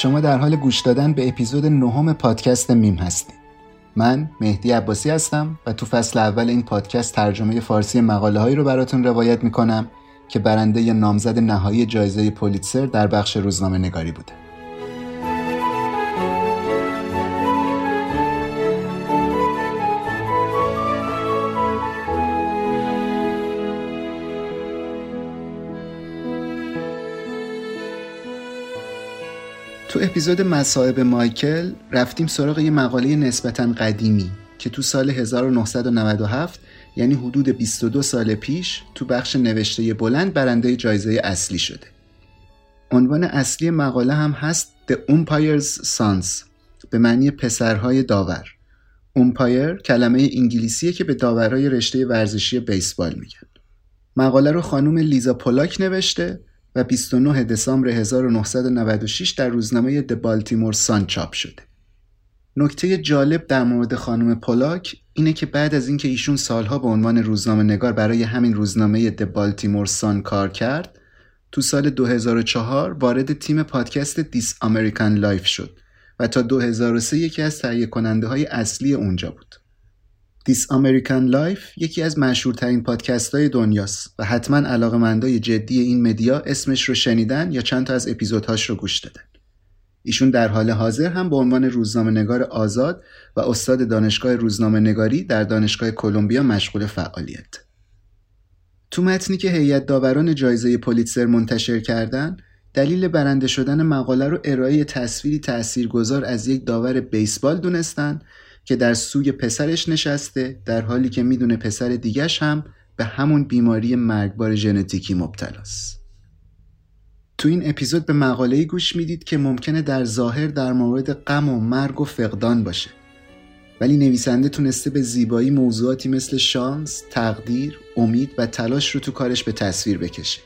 شما در حال گوش دادن به اپیزود نهم پادکست میم هستید. من مهدی عباسی هستم و تو فصل اول این پادکست ترجمه فارسی مقاله هایی رو براتون روایت می‌کنم که برنده نامزد نهایی جایزه پولیتسر در بخش روزنامه نگاری بوده. اپیزود مصائب مایکل رفتیم سراغ یه مقاله نسبتا قدیمی که تو سال 1997 یعنی حدود 22 سال پیش تو بخش نوشته بلند برنده جایزه اصلی شده. عنوان اصلی مقاله هم هست The Umpire's Sons به معنی پسرهای داور. اومپایر کلمه انگلیسیه که به داورهای رشته ورزشی بیسبال میگن. مقاله رو خانم لیزا پولاک نوشته و 29 دسامبر 1996 در روزنامه The Baltimore Sun چاپ شده. نکته جالب در مورد خانم پولاک اینه که بعد از اینکه ایشون سالها به عنوان روزنامه نگار برای همین روزنامه The Baltimore Sun کار کرد تو سال 2004 وارد تیم پادکست This American Life شد و تا 2003 یکی از تهیه کننده های اصلی اونجا بود. This American Life یکی از مشهورترین پادکست های دنیاست و حتما علاقمندای جدی این media اسمش رو شنیدن یا چند تا از اپیزودهاش رو گوش دادن. ایشون در حال حاضر هم به عنوان روزنامه نگار آزاد و استاد دانشگاه روزنامه نگاری در دانشگاه کلمبیا مشغول فعالیت. تو متنی که هیئت داوران جایزه پولیتسر منتشر کردن دلیل برنده شدن مقاله رو ارائه تصویری تاثیرگذار از یک داور بیسبال دونستن که در سوی پسرش نشسته در حالی که می‌دونه پسر دیگش هم به همون بیماری مرگبار ژنتیکی مبتلاست. تو این اپیزود به مقاله گوش می‌دید که ممکنه در ظاهر در مورد غم و مرگ و فقدان باشه. ولی نویسنده تونسته به زیبایی موضوعاتی مثل شانس، تقدیر، امید و تلاش رو تو کارش به تصویر بکشه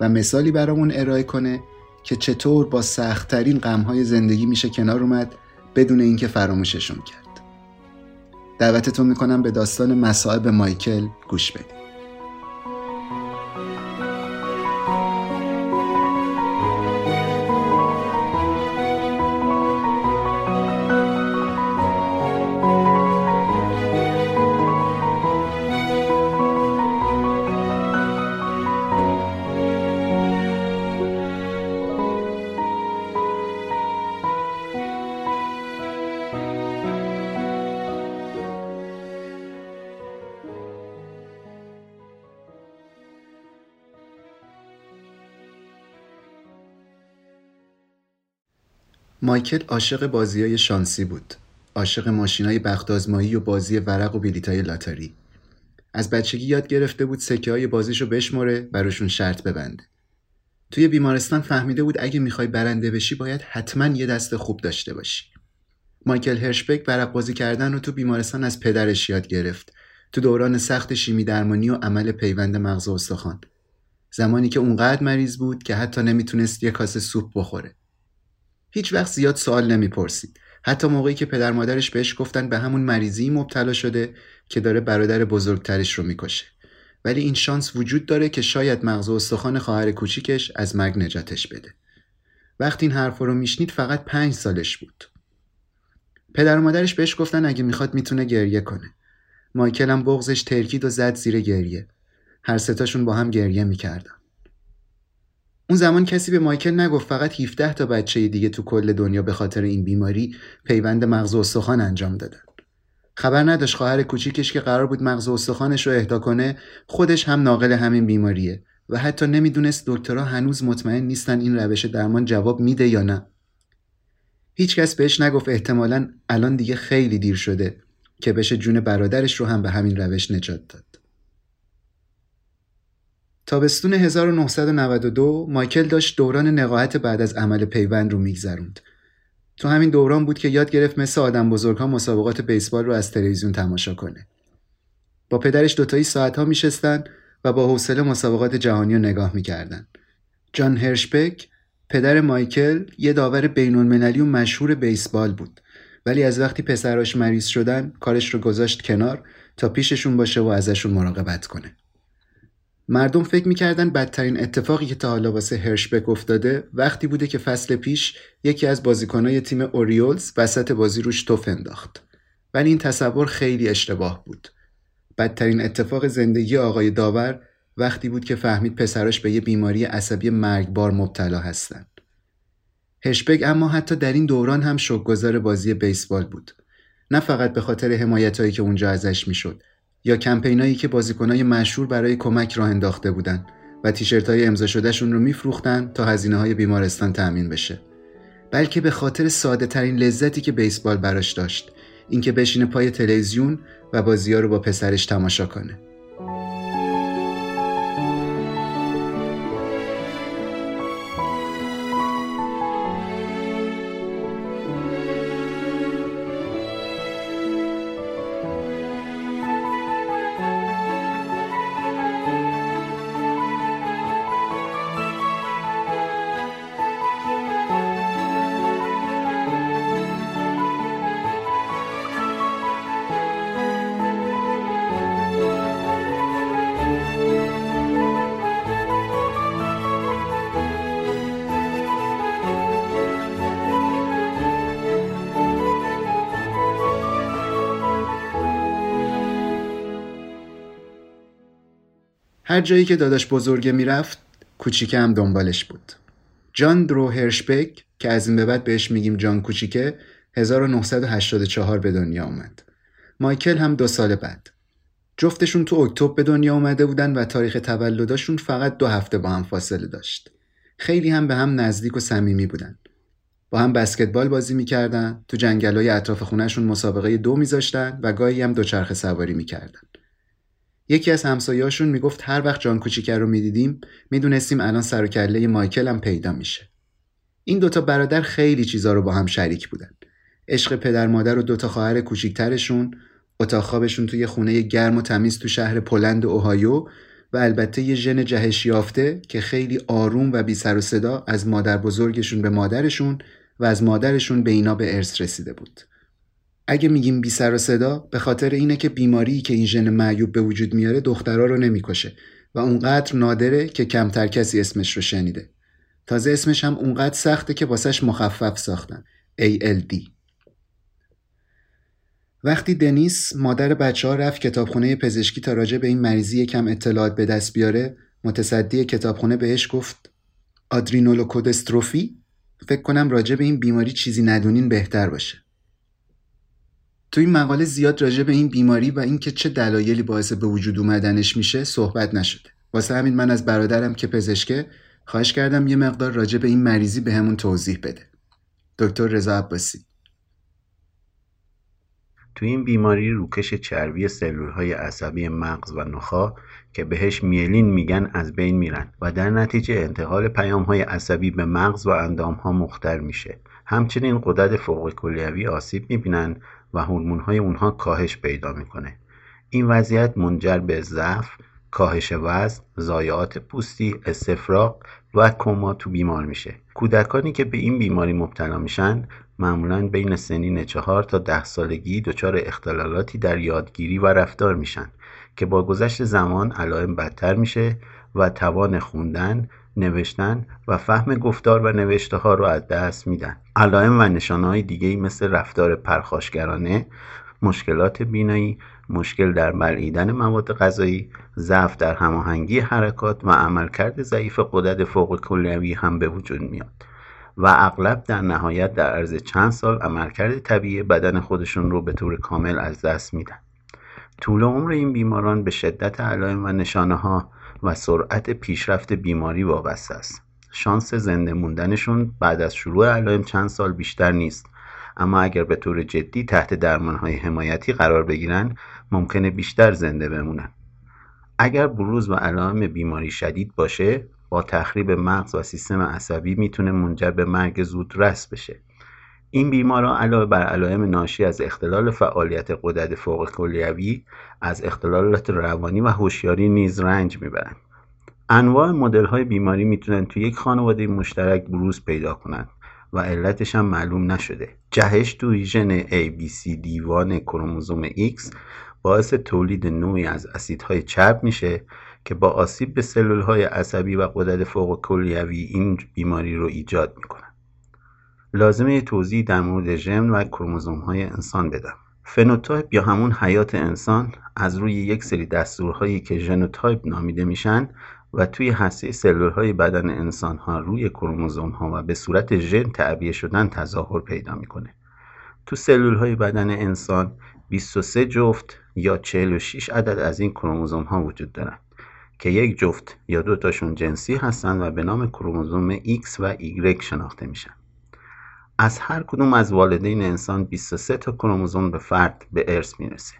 و مثالی برامون ارائه کنه که چطور با سختترین غمهای زندگی میشه کنار اومد بدون اینکه فراموششون کرد. دعوتتون می‌کنم به داستان مصائب مایکل گوش بدید. مایکل عاشق بازی های شانسی بود. عاشق ماشینای بختازمایی و بازی ورق و بلیتای لاتاری. از بچگی یاد گرفته بود سکه های بازیشو بشمره براشون شرط ببنده. توی بیمارستان فهمیده بود اگه می‌خوای برنده بشی باید حتما یه دست خوب داشته باشی. مایکل هرشبک برق بازی کردن رو تو بیمارستان از پدرش یاد گرفت. تو دوران سخت شیمی درمانی و عمل پیوند مغز و استخوان. زمانی که اونقدر مریض بود که حتی نمی‌تونست یه کاسه سوپ بخوره. هیچ وقت زیاد سوال نمی‌پرسید. حتی موقعی که پدر مادرش بهش گفتن به همون مریضی مبتلا شده که داره برادر بزرگترش رو می‌کشه. ولی این شانس وجود داره که شاید مغز و استخوان خواهر کوچیکش از مرگ نجاتش بده. وقتی این حرف رو میشنید فقط پنج سالش بود. پدر و مادرش بهش گفتن اگه می‌خواد می‌تونه گریه کنه. مایکل هم بغزش ترکید و زد زیر گریه. هر ستاشون با هم گریه می‌کردن. اون زمان کسی به مایکل نگفت فقط 17 تا بچه دیگه تو کل دنیا به خاطر این بیماری پیوند مغز و استخوان انجام دادن. خبر نداشت خواهر کوچیکش که قرار بود مغز و استخوانش رو اهدا کنه خودش هم ناقل همین بیماریه و حتی نمی‌دونست دکترها هنوز مطمئن نیستن این روش درمان جواب میده یا نه. هیچکس بهش نگفت احتمالا الان دیگه خیلی دیر شده که بشه جون برادرش رو هم به همین روش نجات داد. تابستون 1992 مایکل داشت دوران نقاهت بعد از عمل پیوند رو میگذروند. تو همین دوران بود که یاد گرفت مثل آدم بزرگها مسابقات بیسبال رو از تلویزیون تماشا کنه. با پدرش دوتایی ساعتها میشستن و با حوصله مسابقات جهانی رو نگاه می‌کردن. جان هرشبک پدر مایکل یه داور بینالمللی و مشهور بیسبال بود ولی از وقتی پسراش مریض شدن کارش رو گذاشت کنار تا پیششون باشه و ازشون مراقبت کنه. مردم فکر می‌کردن بدترین اتفاقی که تا حالا واسه هرشبک افتاده وقتی بوده که فصل پیش یکی از بازیکنای تیم اوریولز وسط بازی روش توف انداخت. ولی این تصور خیلی اشتباه بود. بدترین اتفاق زندگی آقای داور وقتی بود که فهمید پسراش به یه بیماری عصبی مرگبار مبتلا هستند. هشبگ اما حتی در این دوران هم شکگذار بازی بیسبال بود. نه فقط به خاطر حمایتهایی که اونجا ازش می‌شد یا کمپینایی که بازیکنای مشهور برای کمک راه انداخته بودن و تیشرت های امضا شدهشون رو میفروختن تا هزینه های بیمارستان تأمین بشه. بلکه به خاطر ساده ترین لذتی که بیسبال براش داشت اینکه بشینه پای تلویزیون و بازی ها رو با پسرش تماشا کنه. هر جایی که داداش بزرگه می‌رفت کوچیکه هم دنبالش بود. جان درو هرشبک که از این به بعد بهش میگیم جان کوچیکه 1984 به دنیا اومد. مایکل هم دو سال بعد. جفتشون تو اکتبر به دنیا اومده بودن و تاریخ تولدشون فقط دو هفته با هم فاصله داشت. خیلی هم به هم نزدیک و صمیمی بودن. با هم بسکتبال بازی می‌کردن تو جنگلای اطراف خونهشون مسابقه دو میذاشتن و گاهی هم دوچرخه سواری می‌کردن. یکی از همسایه‌هاشون می‌گفت هر وقت جان کوچیکر رو می‌دیدیم می‌دونستیم الان سر و کله مایکل هم پیدا میشه این دوتا برادر خیلی چیزا رو با هم شریک بودن عشق پدر مادر و دوتا خواهر کوچیکترشون اتاق خوابشون توی خونه گرم و تمیز تو شهر پولند اوهایو و البته یه ژن جهش یافته که خیلی آروم و بی سر و صدا از مادر بزرگشون به مادرشون و از مادرشون به اینا به ارث رسیده بود. اگه میگیم بی سر و صدا به خاطر اینه که بیماری که این ژن معیوب به وجود میاره دخترها رو نمی‌کشه و اونقدر نادره که کمتر کسی اسمش رو شنیده. تازه اسمش هم اونقدر سخته که واسش مخفف ساختن. ALD. وقتی دنیس مادر بچه ها رفت کتابخونه پزشکی تا راجع به این مریضی کم اطلاعات به دست بیاره متصدی کتابخونه بهش گفت آدرینولوکودستروفی فکر کنم راجع به این بیماری چیزی ندونین بهتر باشه تو این مقاله زیاد راجع به این بیماری و اینکه چه دلایلی باعث به وجود اومدنش میشه صحبت نشده. واسه همین من از برادرم که پزشکه خواهش کردم یه مقدار راجع به این مریضی به همون توضیح بده. دکتر رضا عباسی. تو این بیماری روکش چربی سلول های عصبی مغز و نخا که بهش میلین میگن از بین میرن و در نتیجه انتقال پیام های عصبی به مغز و اندام ها مختر میشه. همچنین قدرت فوق کلیوی آسیب می‌بینن و هورمون های اونها کاهش پیدا می‌کنه این وضعیت منجر به ضعف کاهش وزن، ضایعات پوستی، استفراغ و کما تو بیمار میشه. کودکانی که به این بیماری مبتلا میشن معمولا بین سنین چهار تا ده سالگی دچار اختلالاتی در یادگیری و رفتار میشن که با گذشت زمان علائم بدتر میشه و توان خوندن، نوشتن و فهم گفتار و نوشته ها رو از دست میدن. علائم و نشانه های دیگه مثل رفتار پرخاشگرانه، مشکلات بینایی مشکل در بلعیدن مواد غذایی ضعف در هماهنگی حرکات و عملکرد ضعیف قدرت فوق کلیوی هم به وجود میاد و اغلب در نهایت در عرض چند سال عملکرد طبیعی بدن خودشون رو به طور کامل از دست میدن طول عمر این بیماران به شدت علائم و نشانه ها و سرعت پیشرفت بیماری وابسته است. شانس زنده موندنشون بعد از شروع علائم چند سال بیشتر نیست. اما اگر به طور جدی تحت درمان های حمایتی قرار بگیرن ممکنه بیشتر زنده بمونن. اگر بروز و علائم بیماری شدید باشه با تخریب مغز و سیستم عصبی می‌تونه منجر به مرگ زودرس بشه. این بیمارا علاوه بر علائم ناشی از اختلال فعالیت قدرت فوق کلیوی از اختلالات روانی و هوشیاری نیز رنج می‌برند. انواع مدل های بیماری می‌تونن تو یک خانواده مشترک بروز پیدا کنند و علتش هم معلوم نشده. جهش توی ژن ABC دیوان کروموزوم X باعث تولید نوعی از اسیدهای چرب میشه که با آسیب به سلول های عصبی و قدرت فوق کلیوی این بیماری رو ایجاد می‌کنن. لازمه توضیح در مورد ژن و کروموزوم های انسان بدم. فنوتایپ یا همون حیات انسان از روی یک سری دستورهایی که ژنوتایپ نامیده میشن و توی هسته سلول های بدن انسان ها روی کروموزوم ها و به صورت ژن تعبیه شدن تظاهر پیدا می‌کنه. تو سلول های بدن انسان 23 جفت یا 46 عدد از این کروموزوم ها وجود دارند که یک جفت یا دو تاشون جنسی هستند و به نام کروموزوم X و Y شناخته میشن. از هر کدوم از والدین انسان 23 تا کروموزوم به فرد به ارث می‌رسه.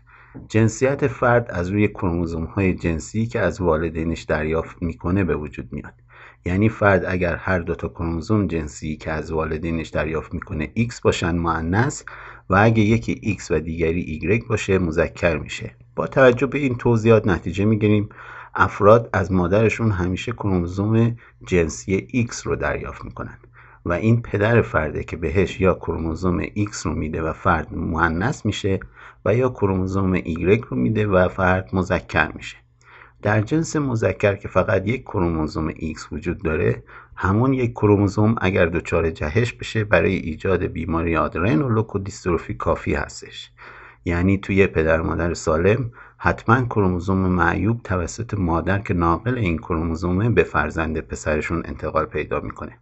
جنسیت فرد از روی کروموزوم های جنسی که از والدینش دریافت می‌کنه به وجود میاد. یعنی فرد اگر هر دو تا کروموزوم جنسی که از والدینش دریافت می‌کنه X باشن مؤنث و اگه یکی X و دیگری Y باشه مذکر میشه. با توجه به این توضیحات نتیجه می‌گیریم افراد از مادرشون همیشه کروموزوم جنسی X رو دریافت می‌کنن. و این پدر فرده که بهش یا کروموزوم X رو میده و فرد مؤنث میشه و یا کروموزوم Y رو میده و فرد مذکر میشه. در جنس مذکر که فقط یک کروموزوم X وجود داره همون یک کروموزوم اگر دچار جهش بشه برای ایجاد بیماری آدرن و لوکودیستروفی کافی هستش. یعنی توی پدر مادر سالم حتما کروموزوم معیوب توسط مادر که ناقل این کروموزومه به فرزند پسرشون انتقال پیدا می‌کنه.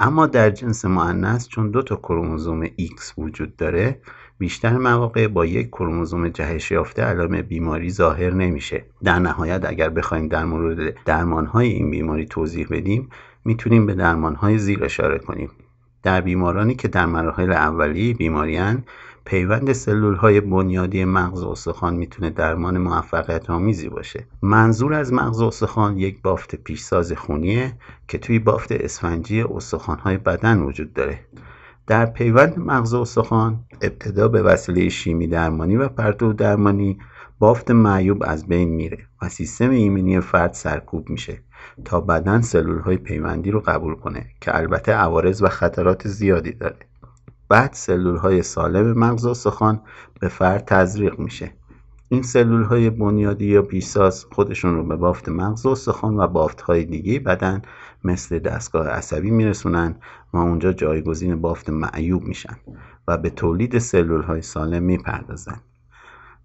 اما در جنس مؤنث چون دو تا کروموزوم X وجود داره بیشتر مواقع با یک کروموزوم جهش یافته علائم بیماری ظاهر نمیشه. در نهایت اگر بخوایم در مورد درمانهای این بیماری توضیح بدیم می‌تونیم به درمانهای زیر اشاره کنیم. در بیمارانی که در مراحل اولیه بیماریان پیوند سلول های بنیادی مغز استخوان می‌تونه درمان موفقیت آمیزی باشه. منظور از مغز استخوان یک بافت پیشساز خونیه که توی بافت اسفنجی استخوان های بدن وجود داره. در پیوند مغز استخوان ابتدا به وسیله شیمی درمانی و پرتو درمانی بافت معیوب از بین میره و سیستم ایمنی فرد سرکوب میشه تا بدن سلول های پیوندی رو قبول کنه که البته عوارض و خطرات زیادی داره. بعد سلول های سالم مغز و استخوان به فرد تزریق میشه. این سلول های بنیادی یا پیشساز خودشون رو به بافت مغز و استخوان و بافت های دیگه بدن مثل دستگاه عصبی میرسونن و اونجا جایگزین بافت معیوب میشن و به تولید سلول های سالم می‌پردازن.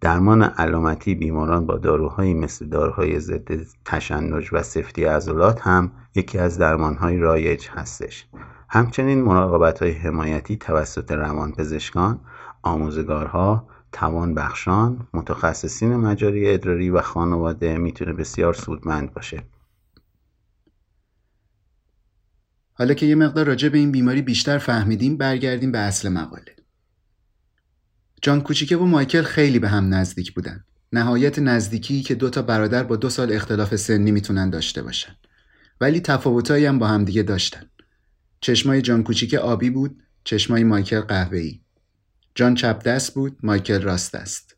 درمان علامتی بیماران با داروهایی مثل داروهای ضد تشنج و سفتی عضلات هم یکی از درمانهای رایج هستش. همچنین مراقبت های حمایتی توسط روانپزشکان آموزگارها توان بخشان متخصصین مجاری ادراری و خانواده می‌تونه بسیار سودمند باشه حالا که یه مقدار راجع به این بیماری بیشتر فهمیدیم برگردیم به اصل مقاله. جان کوچیکه و مایکل خیلی به هم نزدیک بودن. نهایت نزدیکی که دو تا برادر با دو سال اختلاف سنی می‌تونن داشته باشن. ولی تفاوتایی هم با همدیگه داشتن. چشمای جان کوچیک آبی بود، چشمای مایکل قهوه‌ای. جان چپ دست بود، مایکل راست دست.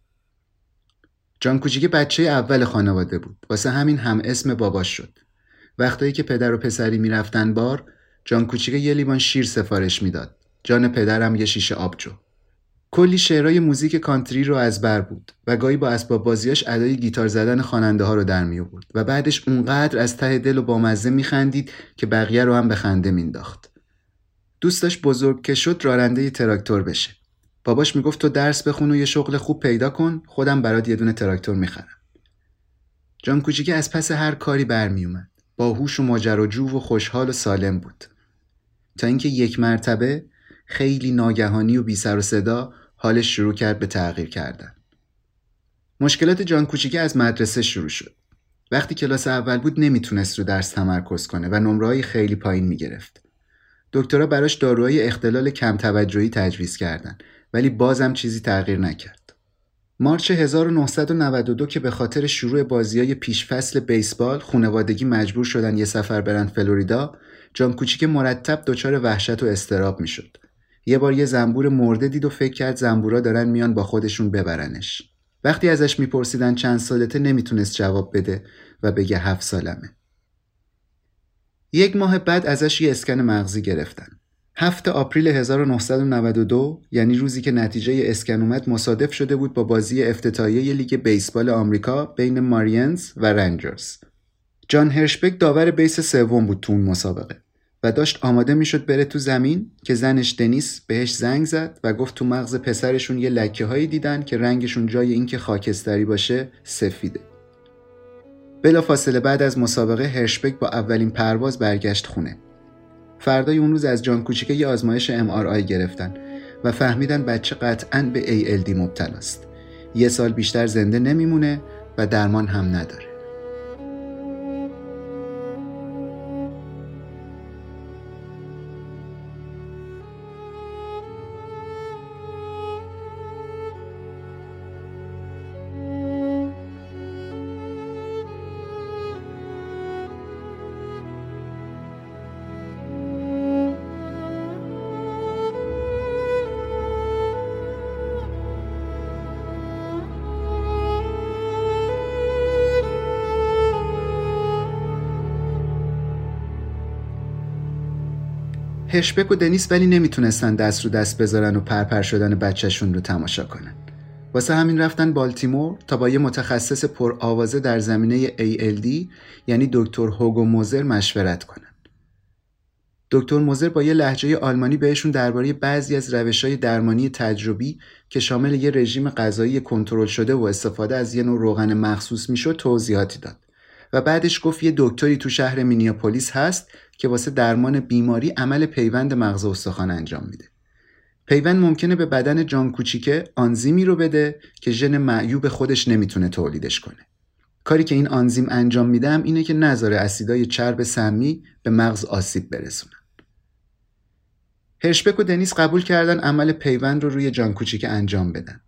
جان کوچیک بچه اول خانواده بود. واسه همین هم اسم باباش شد. وقتایی که پدر و پسری می‌رفتن بار، جان کوچیک یه لیوان شیر سفارش می‌داد. جان پدرم یه شیشه آبجو. کلی شعرهای موزیک کانتری رو از بر بود و گاهی با اسباب بازیاش ادای گیتار زدن خواننده ها رو در می آورد و بعدش اونقدر از ته دل و بامزه میخندید که بقیه رو هم به خنده مینداخت. دوست داشت بزرگ که شد راننده تراکتور بشه. باباش می‌گفت تو درس بخون و یه شغل خوب پیدا کن خودم برات یه دونه تراکتور می‌خرم. جان کوچیک از پس هر کاری برمیومد. با هوش و ماجراجو و خوشحال و سالم بود. تا اینکه یک مرتبه خیلی ناگهانی و بی سر و صدا حالش شروع کرد به تغییر کردن. مشکلات جان کوچیکه از مدرسه شروع شد. وقتی کلاس اول بود نمی‌تونست رو درس تمرکز کنه و نمرههای خیلی پایین می‌گرفت. دکترها براش داروهای اختلال کم توجهی تجویز کردند ولی بازم چیزی تغییر نکرد. مارچ 1992 که به خاطر شروع بازی های پیشفصل بیسبال خونوادگی مجبور شدن یه سفر برن فلوریدا جان کوچیک مرتب دچار وحشت و استراب می‌شد. یه بار یه زنبور مرده دید و فکر کرد زنبورا دارن میان با خودشون ببرنش. وقتی ازش میپرسیدن چند سالته نمی‌تونست جواب بده و بگه هفت سالمه. یک ماه بعد ازش یه اسکن مغزی گرفتن. هفت آپریل 1992 یعنی روزی که نتیجه اسکن اومد مصادف شده بود با بازی افتتاحیه لیگ بیسبال آمریکا بین مارینز و رنجرز. جان هرشبک داور بیس سوم بود تو اون مسابقه و داشت آماده می‌شد بره تو زمین که زنش دنیس بهش زنگ زد و گفت تو مغز پسرشون یه لکه هایی دیدن که رنگشون جای اینکه خاکستری باشه سفیده. بلا فاصله بعد از مسابقه هرشبک با اولین پرواز برگشت خونه. فردای اون روز از جان کوچیکه یه آزمایش MRI گرفتن و فهمیدن بچه قطعا به ALD مبتلاست. یه سال بیشتر زنده نمیمونه و درمان هم نداره. هشبک و دنیس ولی نمی‌تونستن دست رو دست بذارن و پرپر شدن بچهشون رو تماشا کنن. واسه همین رفتن بالتیمور تا با یه متخصص پر آوازه در زمینه ALD یعنی دکتر هوگو موزر مشورت کنن. دکتر موزر با یه لحجه آلمانی بهشون درباره بعضی از روشهای درمانی تجربی که شامل یه رژیم غذایی کنترل شده و استفاده از یه نوع روغن مخصوص می‌شد توضیحاتی داد. و بعدش گفت یه دکتری تو شهر مینیاپولیس هست که واسه درمان بیماری عمل پیوند مغز استخوان انجام میده. پیوند ممکنه به بدن جان کوچیکه آنزیمی رو بده که ژن معیوب خودش نمی‌تونه تولیدش کنه. کاری که این آنزیم انجام میدم اینه که نذاره اسیدای چرب سمی به مغز آسیب برسونن. هرشبک و دنیس قبول کردن عمل پیوند رو روی جان کوچیک انجام بدن.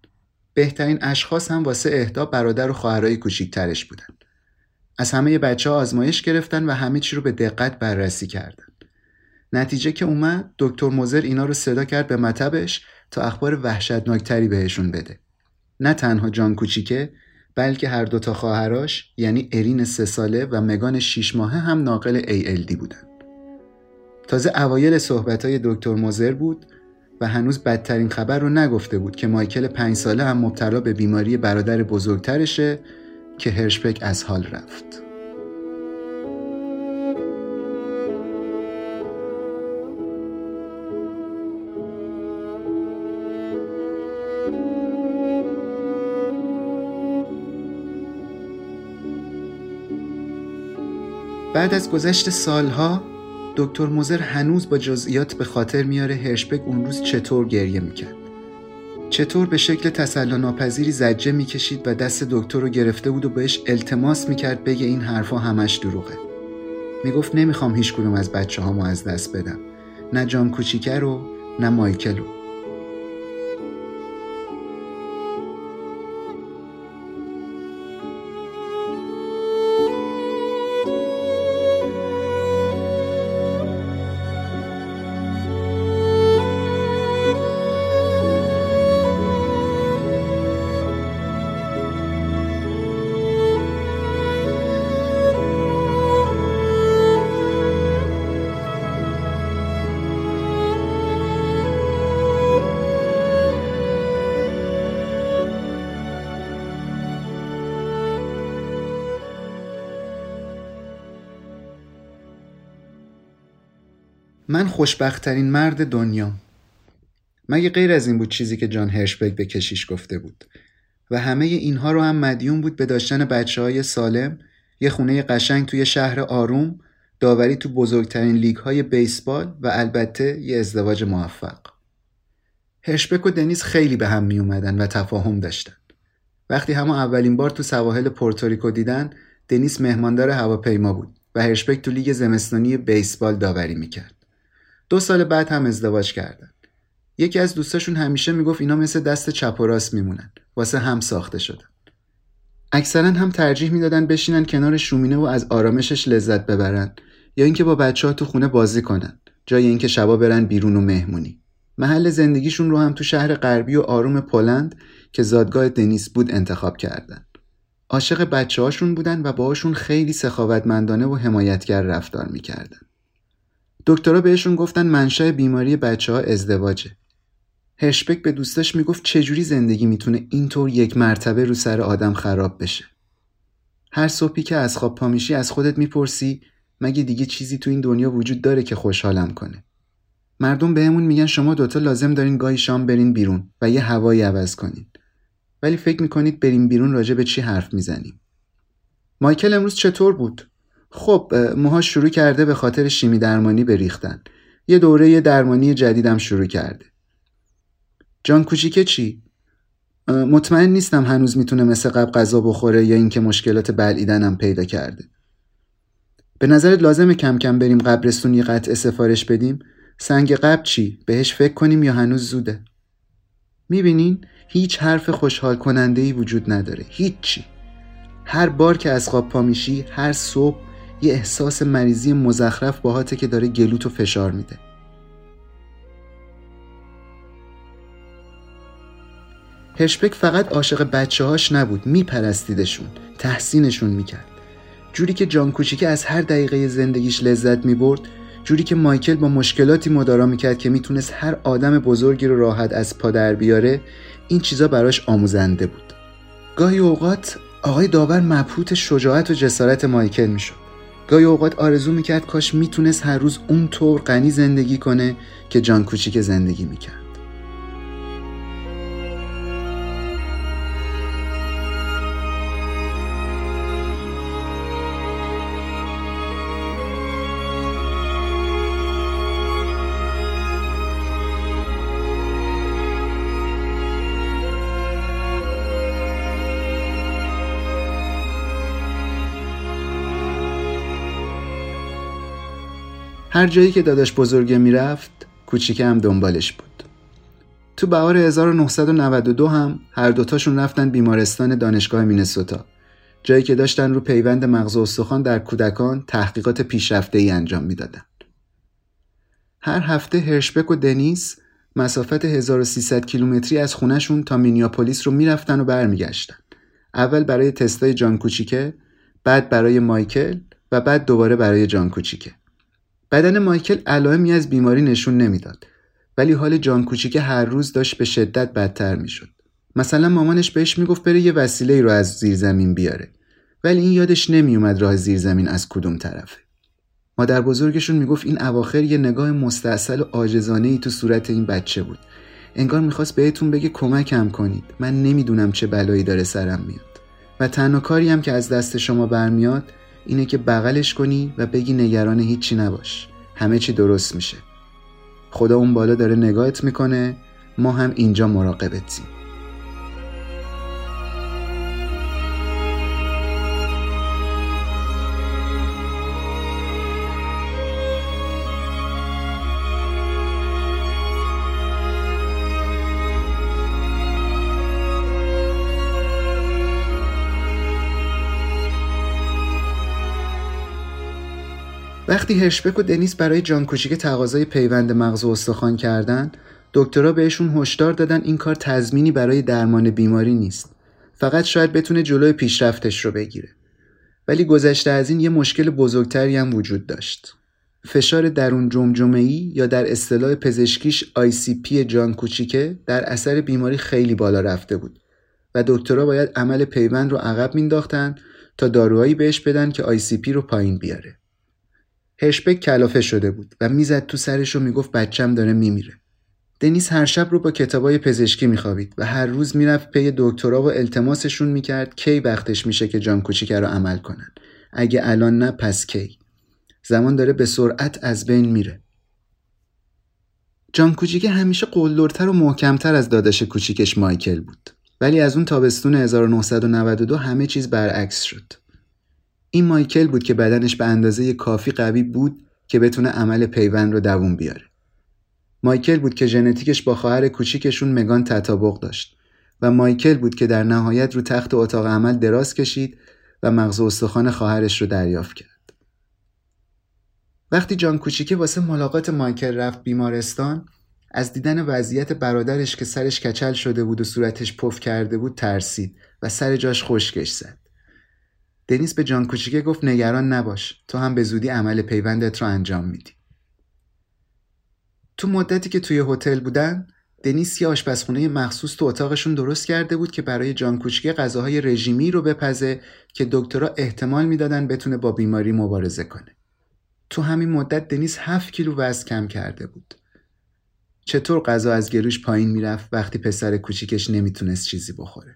بهترین اشخاص هم واسه اهدا برادر و خواهرای کوچیکترش بودن. از همه بچه ها آزمایش گرفتن و همه چی رو به دقت بررسی کردن. نتیجه که اومد دکتر موزر اینا رو صدا کرد به مطبش تا اخبار وحشتناکتری بهشون بده. نه تنها جان کوچیکه بلکه هر دوتا خواهراش یعنی ارین سه ساله و مگان شیش ماهه هم ناقل ALD بودن. تازه اوایل صحبتهای دکتر موزر بود و هنوز بدترین خبر رو نگفته بود که مایکل پنج ساله هم مبتلا به بیماری برادر بزرگترشه که هرشپک از حال رفت. بعد از گذشت سالها دکتر موزر هنوز با جزئیات به خاطر میاره هرشبک اون روز چطور گریه می‌کرد. چطور به شکل تسلا ناپذیری زجه می‌کشید و دست دکتر رو گرفته بود و بهش التماس می‌کرد بگه این حرفا همش دروغه. می‌گفت نمی‌خوام هیچ کدوم از بچه هامو از دست بدم نه جان کوچیکه رو نه مایکل رو من خوشبختترین مرد دنیام. مگه غیر از این بود چیزی که جان هرشبگ به کشیش گفته بود؟ و همه اینها رو هم مدیون بود به داشتن بچه های سالم یه خونه قشنگ توی شهر آروم داوری تو بزرگترین لیگ های بیسبال و البته یه ازدواج موفق. هرشبک و دنیز خیلی به هم می اومدن و تفاهم داشتن. وقتی همه اولین بار تو سواحل پورتوریکو دیدن دنیس مهماندار هواپیما بود و هرشبک تو لیگ زمستانی بیسبال داوری می‌کرد. دو سال بعد هم ازدواج کردن. یکی از دوستاشون همیشه می‌گفت اینا مثل دست چپ و راست میمونن. واسه هم ساخته شدن. اکثرا هم ترجیح می‌دادن بشینن کنار شومینه و از آرامشش لذت ببرن یا اینکه با بچه ها تو خونه بازی کنن جای اینکه شبا برن بیرون و مهمونی. محل زندگیشون رو هم تو شهر غربی و آروم پلند که زادگاه دنیس بود انتخاب کردن. عاشق بچه هاشون بودن و باهاشون خیلی سخاوتمندانه و حمایتگر رفتار می‌کردن. دکترها بهشون گفتن منشأ بیماری بچه ها ازدواجه. هرشبک به دوستش می‌گفت چجوری زندگی می‌تونه اینطور یک مرتبه رو سر آدم خراب بشه. هر صبحی که از خواب پامیشی از خودت می‌پرسی مگه دیگه چیزی تو این دنیا وجود داره که خوشحالم کنه. مردم بهمون میگن شما دوتا لازم دارین گاهی شام برین بیرون و یه هوایی عوض کنین. ولی فکر می‌کنید بریم بیرون راجع به چی حرف می‌زنیم. مایکل امروز چطور بود؟ خب موها شروع کرده به خاطر شیمی درمانی بریختن یه دوره درمانی جدیدم شروع کرده جان کوچیکه چی؟ مطمئن نیستم هنوز می‌تونه مثل قبل غذا بخوره یا اینکه مشکلات بلعیدنم پیدا کرده به نظرت لازمه کم کم بریم قبرستون یه قطع سفارش بدیم سنگ قبل چی؟ بهش فکر کنیم یا هنوز زوده؟ می‌بینین؟ هیچ حرف خوشحال کننده ای وجود نداره هیچی هر بار که از خواب پا میشی هر صبح یه احساس مریضی مزخرف باهاته که داره گلوتو فشار میده. هشپک فقط عاشق بچه هاش نبود میپرستیدشون تحسینشون می‌کرد. جوری که جان کوچیکه از هر دقیقه زندگیش لذت می‌برد جوری که مایکل با مشکلاتی مدارا می‌کرد که می‌تونست هر آدم بزرگی رو راحت از پا در بیاره این چیزا براش آموزنده بود. گاهی اوقات آقای داور مبهوت شجاعت و جسارت مایکل می‌شد. گاهی اوقات آرزو می‌کرد کاش می‌تونست هر روز اونطور غنی زندگی کنه که جان کوچیک زندگی می‌کرد. هر جایی که داداش بزرگه می‌رفت هم دنبالش بود تو بهار 1992 هم هر دوتاشون رفتن بیمارستان دانشگاه مینسوتا جایی که داشتن رو پیوند مغز و استخوان در کودکان تحقیقات پیشرفته ای انجام می‌دادن. هر هفته هرشبک و دنیس مسافت 1300 کیلومتری از خونشون تا مینیاپولیس رو می‌رفتن و برمیگشتن. اول برای تستای جان کوچیکه، بعد برای مایکل و بعد دوباره برای جان کوچیکه. بدن مایکل علائمی از بیماری نشون نمی‌داد. ولی حال جان کوچیکه هر روز داشت به شدت بدتر می‌شد. مثلا مامانش بهش می‌گفت بره یه وسیله رو از زیر زمین بیاره. ولی این یادش نمیومد راه زیر زمین از کدوم طرفه. مادر بزرگشون می‌گفت این اواخر یه نگاه مستاصل و عاجزانه ای تو صورت این بچه بود. انگار می‌خواست بهتون بگه کمکم کنید. من نمی‌دونم چه بلایی داره سرم میاد. و تنها کاری هم که از دست شما برمیاد اینه که بغلش کنی و بگی نگران هیچی نباش. همه چی درست میشه. خدا اون بالا داره نگاهت می‌کنه. ما هم اینجا مراقبتیم. وقتی هرشبک و دنیس برای جان کوچیک تقاضای پیوند مغز و استخوان کردن دکترها بهشون هشدار دادن این کار تضمینی برای درمان بیماری نیست. فقط شاید بتونه جلوی پیشرفتش رو بگیره. ولی گذشته از این یه مشکل بزرگتری هم وجود داشت. فشار درون جمجمه ای یا در اصطلاح پزشکیش ICP جان کوچیکه در اثر بیماری خیلی بالا رفته بود و دکترها باید عمل پیوند رو عقب مینداختن تا داروهایی بهش بدن که ICP رو پایین بیاره. هشبک کلافه شده بود و می‌زد تو سرش و می‌گفت بچم داره میمیره. دنیس هر شب رو با کتابای پزشکی میخوابید و هر روز می‌رفت پی دکترا و التماسشون می‌کرد کی وقتش میشه که جان کوچیکه رو عمل کنن. اگه الان نه پس کی. زمان داره به سرعت از بین میره. جان کوچیکه همیشه قلدرتر و محکمتر از داداش کوچیکش مایکل بود. ولی از اون تابستون 1992 همه چیز برعکس شد. این مایکل بود که بدنش به اندازه کافی قوی بود که بتونه عمل پیوند رو دووم بیاره. مایکل بود که ژنتیکش با خواهر کوچیکشون مگان تطابق داشت و مایکل بود که در نهایت رو تخت اتاق عمل دراز کشید و مغز استخوان خواهرش رو دریافت کرد. وقتی جان کوچیکه واسه ملاقات مایکل رفت بیمارستان از دیدن وضعیت برادرش که سرش کچل شده بود و صورتش پف کرده بود ترسید و سر جاش خشکش زد. دنیس به جان کوچیکه گفت نگران نباش تو هم به زودی عمل پیوندت رو انجام میدی. تو مدتی که توی هتل بودن دنیس یه آشپزخونه مخصوص تو اتاقشون درست کرده بود که برای جان کوچیکه غذاهای رژیمی رو بپزه که دکترها احتمال می‌دادن بتونه با بیماری مبارزه کنه. تو همین مدت دنیس 7 کیلو وزن کم کرده بود. چطور غذا از گلوش پایین می‌رفت وقتی پسر کوچیکش نمی‌تونست چیزی بخوره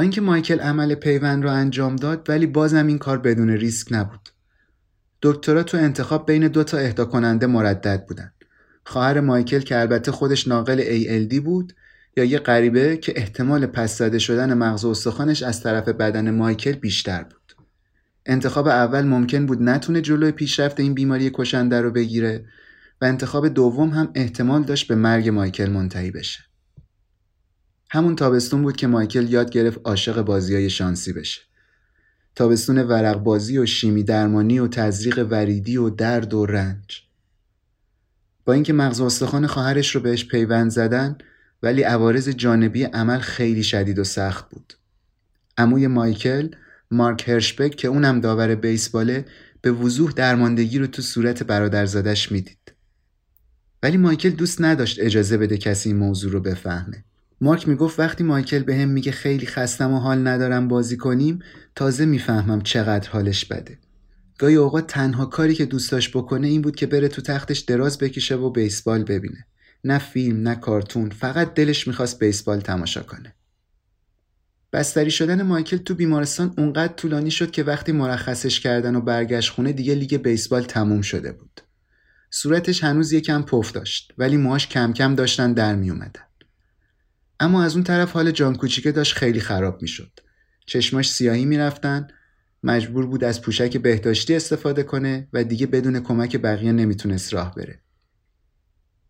اینکه مایکل عمل پیوند رو انجام داد ولی بازم این کار بدون ریسک نبود. دکترها تو انتخاب بین دو تا اهدا کننده مردد بودن. خواهر مایکل که البته خودش ناقل ALD بود یا یه غریبه که احتمال پس زده شدن مغز و استخوانش از طرف بدن مایکل بیشتر بود. انتخاب اول ممکن بود نتونه جلوی پیشرفت این بیماری کشنده رو بگیره و انتخاب دوم هم احتمال داشت به مرگ مایکل منتهی بشه. همون تابستون بود که مایکل یاد گرفت عاشق بازیای شانسی بشه. تابستون ورق بازی و شیمی درمانی و تزریق وریدی و درد و رنج. با اینکه مغز استخوان خواهرش رو بهش پیوند زدن ولی عوارض جانبی عمل خیلی شدید و سخت بود. عموی مایکل مارک هرشبک که اونم داور بیسباله به وضوح درماندگی رو تو صورت برادرزادش می‌دید. ولی مایکل دوست نداشت اجازه بده کسی این موضوع رو بفهمه. مارک می‌گفت وقتی مایکل به هم میگه خیلی خستم و حال ندارم بازی کنیم تازه می‌فهمم چقدر حالش بده. گاهی اوقات تنها کاری که دوست داشت بکنه این بود که بره تو تختش دراز بکشه و بیسبال ببینه. نه فیلم نه کارتون فقط دلش می‌خواست بیسبال تماشا کنه. بستری شدن مایکل تو بیمارستان اونقدر طولانی شد که وقتی مرخصش کردن و برگشت خونه دیگه لیگ بیسبال تموم شده بود. صورتش هنوز یکم پف داشت ولی موهاش کم کم داشتن در می اومدن. اما از اون طرف حال جان کوچیکه داشت خیلی خراب می‌شد. چشماش سیاهی می‌رفتن مجبور بود از پوشک بهداشتی استفاده کنه و دیگه بدون کمک بقیه نمی‌تونست راه بره.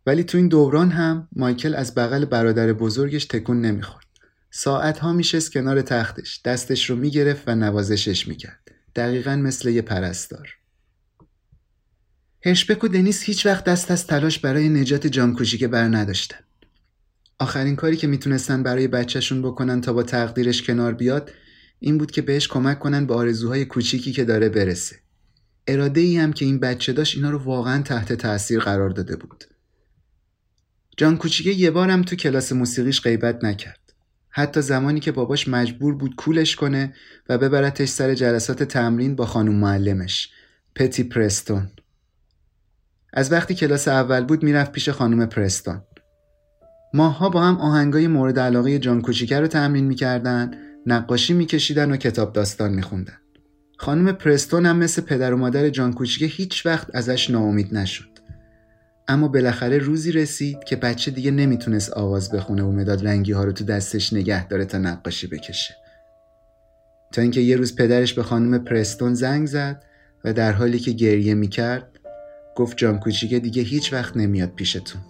ولی تو این دوران هم مایکل از بغل برادر بزرگش تکون نمی‌خورد. ساعت ها میشست کنار تختش دستش رو می‌گرفت و نوازشش می‌کرد. دقیقا مثل یه پرستار. هرشبک و دنیس هیچ وقت دست از تلاش برای نجات جان کوچیکه بر نداشتن. آخرین کاری که می‌تونستن برای بچهشون بکنن تا با تقدیرش کنار بیاد این بود که بهش کمک کنن به آرزوهای کوچیکی که داره برسه. اراده ای هم که این بچه داشت اینا رو واقعا تحت تاثیر قرار داده بود. جان کوچیکه یه بارم تو کلاس موسیقیش غیبت نکرد. حتی زمانی که باباش مجبور بود کولش کنه و ببرتش سر جلسات تمرین با خانم معلمش پتی پرستون. از وقتی کلاس اول بود می‌رفت پیش خانم پرستون. ماها با هم آهنگای مورد علاقه جان کوچیکه رو تمرین می‌کردن، نقاشی میکشیدن و کتاب داستان میخوندن. خانم پرستون هم مثل پدر و مادر جان کوچیکه هیچ وقت ازش ناامید نشد. اما بالاخره روزی رسید که بچه دیگه نمی‌تونست آواز بخونه و مداد رنگی ها رو تو دستش نگه داره تا نقاشی بکشه. تا اینکه یه روز پدرش به خانم پرستون زنگ زد و در حالی که گریه می‌کرد گفت جان کوچیکه دیگه هیچ وقت نمیاد پیشتون.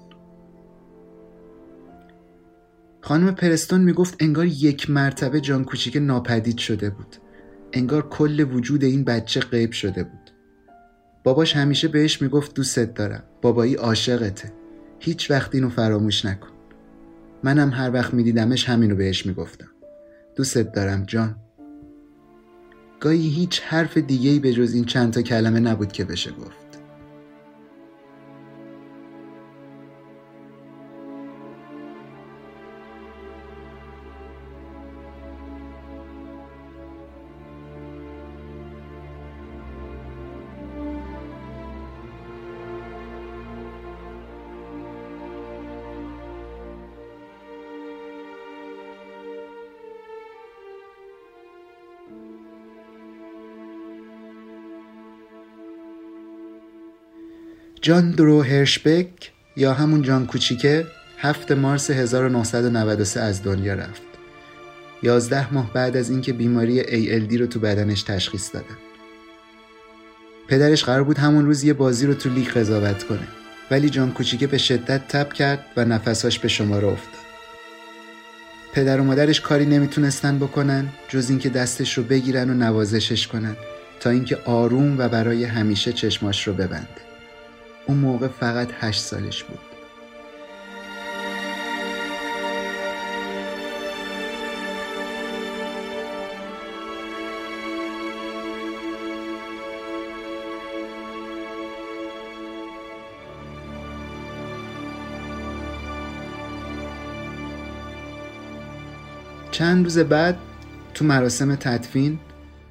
خانم پرستون می‌گفت انگار یک مرتبه جان کوچیکه ناپدید شده بود. انگار کل وجود این بچه غیب شده بود. باباش همیشه بهش می‌گفت دوستت دارم. بابایی عاشقته. هیچ وقت اینو فراموش نکن. منم هر وقت میدیدمش همینو بهش می‌گفتم. دوستت دارم جان. گاهی هیچ حرف دیگه‌ای به جز این چند تا کلمه نبود که بشه گفت. جان درو هرشبک یا همون جان کوچیکه 7 مارس 1993 از دنیا رفت. 11 ماه بعد از اینکه بیماری ALD رو تو بدنش تشخیص دادن. پدرش قرار بود همون روز یه بازی رو تو لیگ قضاوت کنه ولی جان کوچیکه به شدت تب کرد و نفساش به شماره افتاد. پدر و مادرش کاری نمی‌تونستن بکنن جز اینکه دستش رو بگیرن و نوازشش کنن تا اینکه آروم و برای همیشه چشماش رو ببنده. اون موقع فقط هشت سالش بود. چند روز بعد تو مراسم تدفین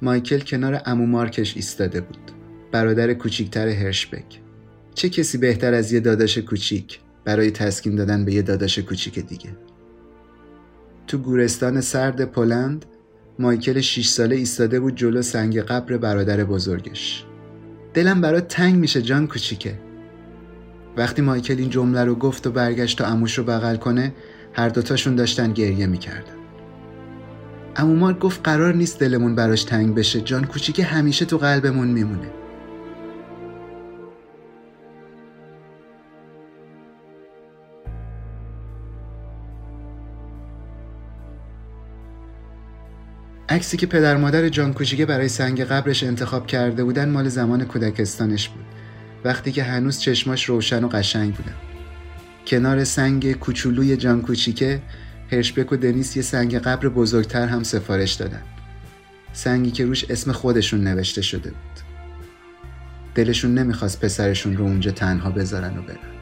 مایکل کنار امو مارکش ایستاده بود. برادر کوچیکتر هرشبک. چه کسی بهتر از یه داداش کوچیک برای تسکین دادن به یه داداش کوچیک دیگه؟ تو گورستان سرد پلند مایکل 6 ساله ایستاده بود جلو سنگ قبر برادر بزرگش. دلم برات تنگ میشه جان کوچیکه. وقتی مایکل این جمله رو گفت و برگشت تا اموش رو بغل کنه هر دوتاشون داشتن گریه می‌کردن. امو گفت قرار نیست دلمون براش تنگ بشه. جان کوچیکه همیشه تو قلبمون میمونه. عکسی که پدر مادر جان کوچیکه برای سنگ قبرش انتخاب کرده بودن مال زمان کودکستانش بود. وقتی که هنوز چشماش روشن و قشنگ بودن کنار سنگ کوچولوی جان کوچیکه هرشبک و دنیس یه سنگ قبر بزرگتر هم سفارش دادن. سنگی که روش اسم خودشون نوشته شده بود. دلشون نمی‌خواست پسرشون رو اونجا تنها بذارن و برن.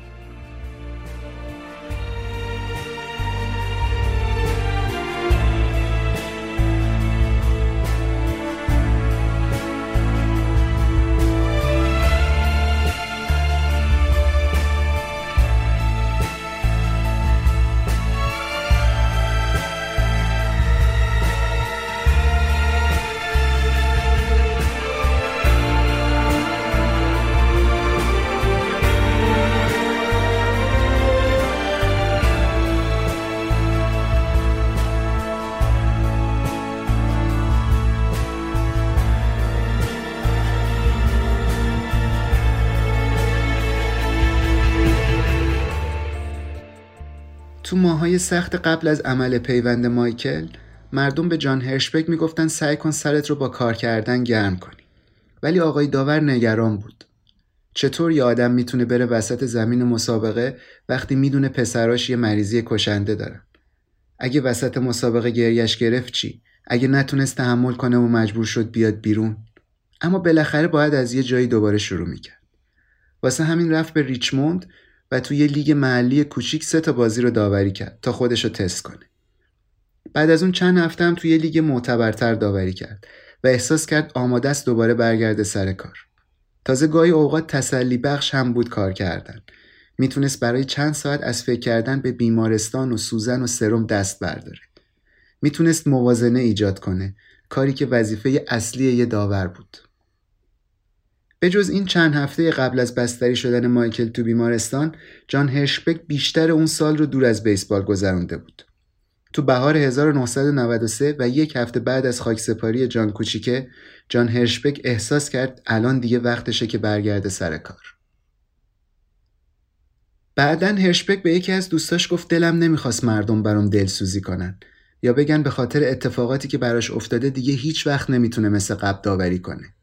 ماهای سخت قبل از عمل پیوند مایکل مردم به جان هرشبک می‌گفتن سعی کن سرت رو با کار کردن گرم کنی. ولی آقای داور نگران بود. چطور یه آدم می‌تونه بره وسط زمین مسابقه وقتی می‌دونه پسراش یه مریضی کشنده دارن اگه وسط مسابقه گریش گرفت چی؟ اگه نتونست تحمل کنه و مجبور شد بیاد بیرون؟ اما بالاخره باید از یه جایی دوباره شروع می‌کرد. واسه همین رفت به ریچموند و توی یه لیگ محلی کوچیک سه تا بازی رو داوری کرد تا خودش رو تست کنه. بعد از اون چند هفته هم توی یه لیگ معتبرتر داوری کرد و احساس کرد آماده است دوباره برگرده سر کار. تازه گاهی اوقات تسلی بخش هم بود کار کردن. می‌تونست برای چند ساعت از فکر کردن به بیمارستان و سوزن و سرم دست برداره. می‌تونست موازنه ایجاد کنه. کاری که وظیفه اصلی یه داور بود. به جز این چند هفته قبل از بستری شدن مایکل تو بیمارستان جان هرشبک بیشتر اون سال رو دور از بیسبال گذرانده بود. تو بهار 1993 و یک هفته بعد از خاکسپاری جان کوچیکه جان هرشبک احساس کرد الان دیگه وقتشه که برگرده سر کار. بعدا هرشبک به یکی از دوستاش گفت دلم نمی‌خواست مردم برام دلسوزی کنن. یا بگن به خاطر اتفاقاتی که براش افتاده دیگه هیچ وقت نمی‌تونه مثل قبل داوری کنه.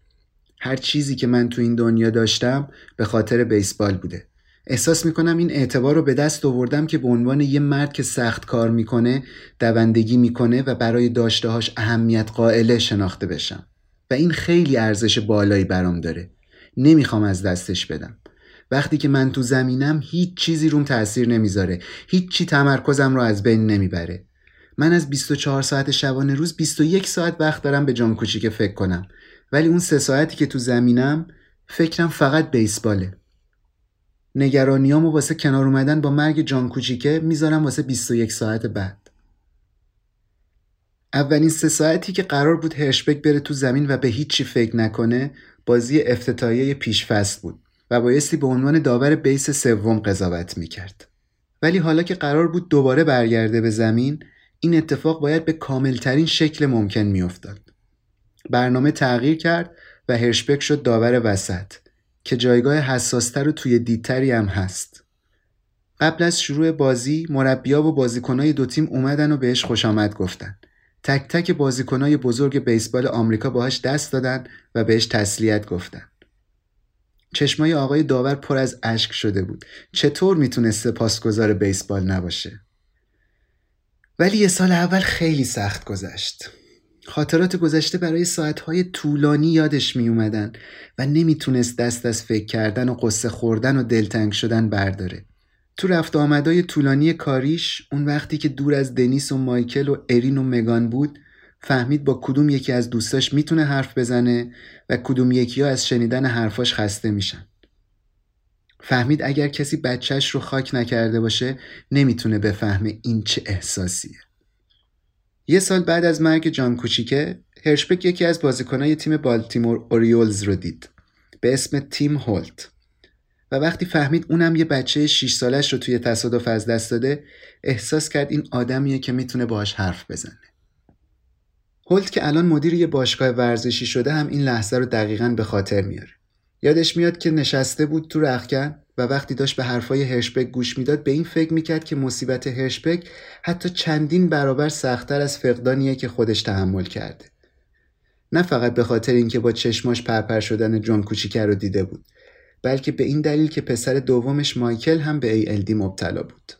هر چیزی که من تو این دنیا داشتم به خاطر بیسبال بوده. احساس می‌کنم این اعتبار رو به دست آوردم که به عنوان یه مرد که سخت کار می‌کنه دوندگی می‌کنه و برای داشتهاش اهمیت قائله شناخته بشم. و این خیلی ارزش بالایی برام داره. نمی‌خوام از دستش بدم. وقتی که من تو زمینم هیچ چیزی روم تاثیر نمی‌ذاره. هیچ چی تمرکزم رو از بین نمی‌بره. من از 24 ساعت شبانه روز 21 ساعت وقت دارم به جان کوچیک فکر کنم. ولی اون سه ساعتی که تو زمینم فکرم فقط بیسباله. نگرانیامو واسه کنار اومدن با مرگ جان کوچیکه می‌ذارم واسه 21 ساعت بعد. اولین سه ساعتی که قرار بود هرشبک بره تو زمین و به هیچی فکر نکنه بازی افتتاحیه پیشفست بود و بایستی به عنوان داور بیس سوم قضاوت می‌کرد. ولی حالا که قرار بود دوباره برگرده به زمین این اتفاق باید به کاملترین شکل ممکن میافتاد. برنامه تغییر کرد و هرشبک شد داور وسط که جایگاه حساستر و توی دیدتری هم هست. قبل از شروع بازی مربیا و بازیکنای دو تیم اومدن و بهش خوش آمد گفتن. تک تک بازیکنای بزرگ بیسبال آمریکا باهاش دست دادن و بهش تسلیت گفتن. چشمای آقای داور پر از اشک شده بود. چطور می‌تونست سپاسگزار بیسبال نباشه؟ ولی یه سال اول خیلی سخت گذشت. خاطرات گذشته برای ساعتهای طولانی یادش می اومدن و نمی‌تونست دست از فکر کردن و قصه خوردن و دلتنگ شدن برداره. تو رفت آمدای طولانی کاریش اون وقتی که دور از دنیس و مایکل و ارین و مگان بود فهمید با کدوم یکی از دوستاش می‌تونه حرف بزنه و کدوم یکی ها از شنیدن حرفاش خسته میشن. فهمید اگر کسی بچهش رو خاک نکرده باشه نمی‌تونه بفهمه این چه احساسیه. یه سال بعد از مرگ جان کوچیکه هرشبک یکی از بازیکنای تیم بالتیمور اوریولز رو دید. به اسم تیم هولت. و وقتی فهمید اونم یه بچه 6 سالش رو توی تصادف از دست داده احساس کرد این آدمیه که می‌تونه باهاش حرف بزنه. هولت که الان مدیر یه باشگاه ورزشی شده هم این لحظه رو دقیقا به خاطر میاره. یادش میاد که نشسته بود تو رخکن و وقتی داشت به حرفای هرشبک گوش می‌داد به این فکر می‌کرد که مصیبت هرشبک حتی چندین برابر سختتر از فقدانیه که خودش تحمل کرده. نه فقط به خاطر اینکه با چشماش پرپر شدن جون کوچیکه رو دیده بود بلکه به این دلیل که پسر دومش مایکل هم به ALD مبتلا بود.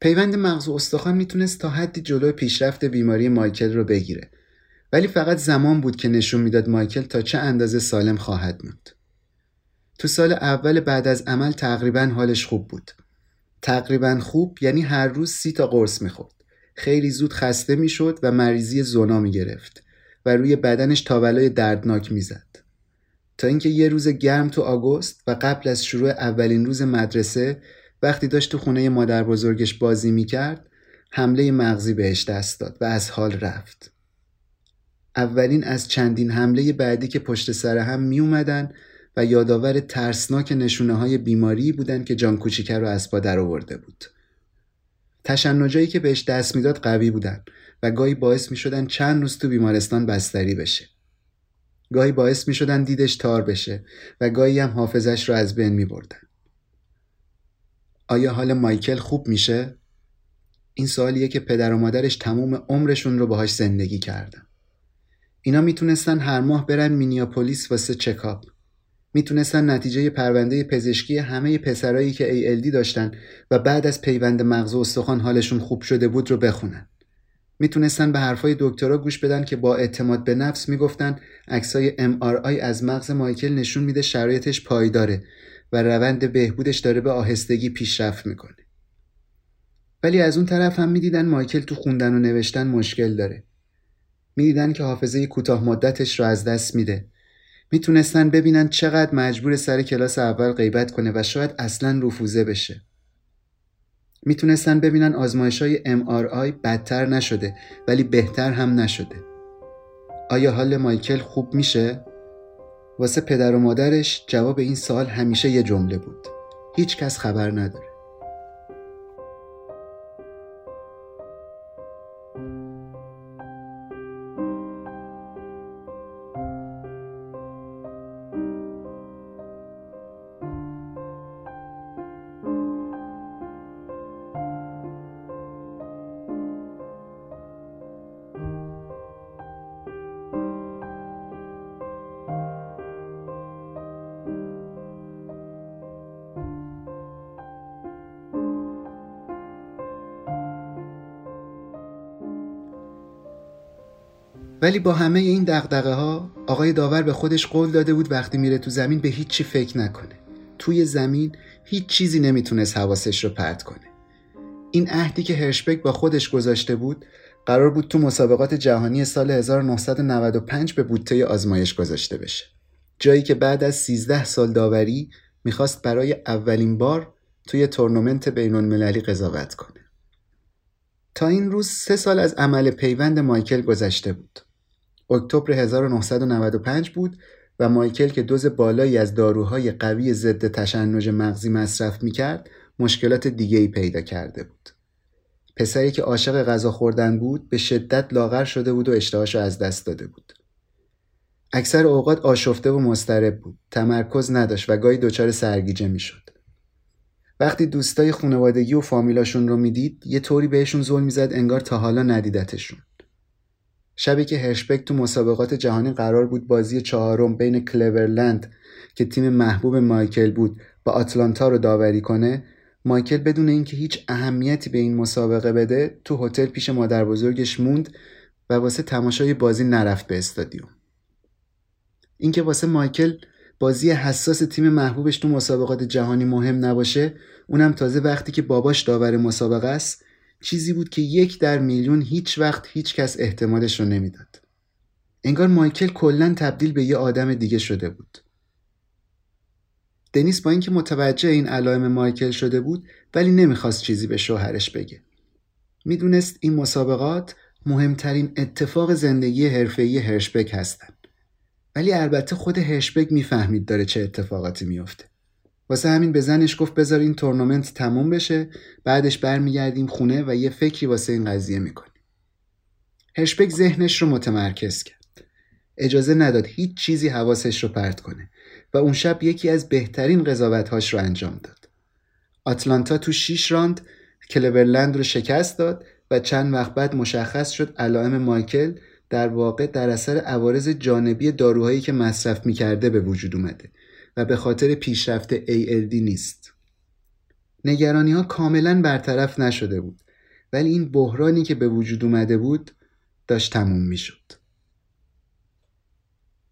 پیوند مغز و استخوان می‌تونست تا حدی جلو پیشرفت بیماری مایکل رو بگیره ولی فقط زمان بود که نشون می‌داد مایکل تا چه اندازه سالم خواهد موند. تو سال اول بعد از عمل تقریبا حالش خوب بود. تقریبا خوب یعنی هر روز سی تا قرص می‌خورد. خیلی زود خسته می‌شد و مریضی زونا می‌گرفت و روی بدنش تاولای دردناک می‌زد. تا اینکه یه روز گرم تو آگوست و قبل از شروع اولین روز مدرسه وقتی داشت تو خونه مادر بزرگش بازی می‌کرد حمله مغزی بهش دست داد و از حال رفت. اولین از چندین حمله بعدی که پشت سر هم می اومدن و یادآور ترسناک نشونه های بیماری بودند که جان کوچیکه رو از پا در آورده بود. تشنجایی که بهش دست می‌داد قوی بودن و گاهی باعث می شدن چند روز تو بیمارستان بستری بشه. گاهی باعث می شدن دیدش تار بشه و گاهی هم حافظش رو از بین می بردن. آیا حال مایکل خوب میشه؟ این سوالیه که پدر و مادرش تموم عمرشون رو باهاش زندگی کردن. اینا می‌تونستن هر ماه برن مینیاپولیس واسه چکاپ می‌تونستن نتیجه پرونده پزشکی همه پسرایی که ALD داشتن و بعد از پیوند مغز و استخوان حالشون خوب شده بود رو بخونن. می‌تونستن به حرفای دکترها گوش بدن که با اعتماد به نفس می‌گفتن عکسای MRI از مغز مایکل نشون میده شرایطش پایداره و روند بهبودش داره به آهستگی پیشرفت می‌کنه. ولی از اون طرف هم می‌دیدن مایکل تو خوندن و نوشتن مشکل داره. می‌دیدن که حافظه کوتاه مدتش رو از دست میده. می‌تونستن ببینن چقدر مجبور سر کلاس اول غیبت کنه و شاید اصلا رفوزه بشه. می‌تونستن ببینن آزمایش های MRI بدتر نشده ولی بهتر هم نشده. آیا حال مایکل خوب میشه؟ واسه پدر و مادرش جواب این سال همیشه یه جمله بود. هیچ کس خبر نداره. ولی با همه این دغدغه ها آقای داور به خودش قول داده بود وقتی میره تو زمین به هیچ چی فکر نکنه. توی زمین هیچ چیزی نمی‌تونست حواسش رو پرت کنه. این عهدی که هرشبک با خودش گذاشته بود قرار بود تو مسابقات جهانی سال 1995 به بوته آزمایش گذاشته بشه. جایی که بعد از 13 سال داوری می‌خواست برای اولین بار توی تورنمنت بین المللی قضاوت کنه. تا این روز سه سال از عمل پیوند مایکل گذشته بود. اکتبر 1995 بود و مایکل که دوز بالایی از داروهای قوی ضد تشنج مغزی مصرف می‌کرد مشکلات دیگه ای پیدا کرده بود. پسری که عاشق غذا خوردن بود به شدت لاغر شده بود و اشتهاشو از دست داده بود. اکثر اوقات آشفته و مضطرب بود. تمرکز نداشت و گاهی دچار سرگیجه می‌شد. وقتی دوستای خانوادگی و فامیلاشون رو می‌دید یه طوری بهشون زل می‌زد انگار تا حالا ندیدتشون. شبی که هرشبک تو مسابقات جهانی قرار بود بازی چهارم بین کلورلند که تیم محبوب مایکل بود با آتلانتا رو داوری کنه مایکل بدون اینکه هیچ اهمیتی به این مسابقه بده تو هتل پیش مادر بزرگش موند و واسه تماشای بازی نرفت به استادیوم. اینکه واسه مایکل بازی حساس تیم محبوبش تو مسابقات جهانی مهم نباشه اونم تازه وقتی که باباش داور مسابقه است. چیزی بود که یک در میلیون هیچ وقت هیچ کس احتمالش رو نمی‌داد. انگار مایکل کلا تبدیل به یه آدم دیگه شده بود. دنیس با اینکه متوجه این علائم مایکل شده بود ولی نمی‌خواست چیزی به شوهرش بگه. می‌دونست این مسابقات مهمترین اتفاق زندگی حرفه‌ای هرشبک هستند. ولی البته خود هرشبک می‌فهمید داره چه اتفاقاتی میفته. واسه همین به زنش گفت بذار این تورنمنت تموم بشه بعدش برمیگردیم خونه و یه فکری واسه این قضیه می‌کنیم. هشبک ذهنش رو متمرکز کرد. اجازه نداد هیچ چیزی حواسش رو پرت کنه و اون شب یکی از بهترین قضاوتهاش رو انجام داد. آتلانتا تو شیش راند کلبرلند رو شکست داد و چند وقت بعد مشخص شد علائم مایکل در واقع در اثر عوارض جانبی داروهایی که مصرف می‌کرده به وجود اومده. و به خاطر پیشرفت ALD نیست. نگرانی ها کاملا برطرف نشده بود ولی این بحرانی که به وجود اومده بود داشت تموم می شد.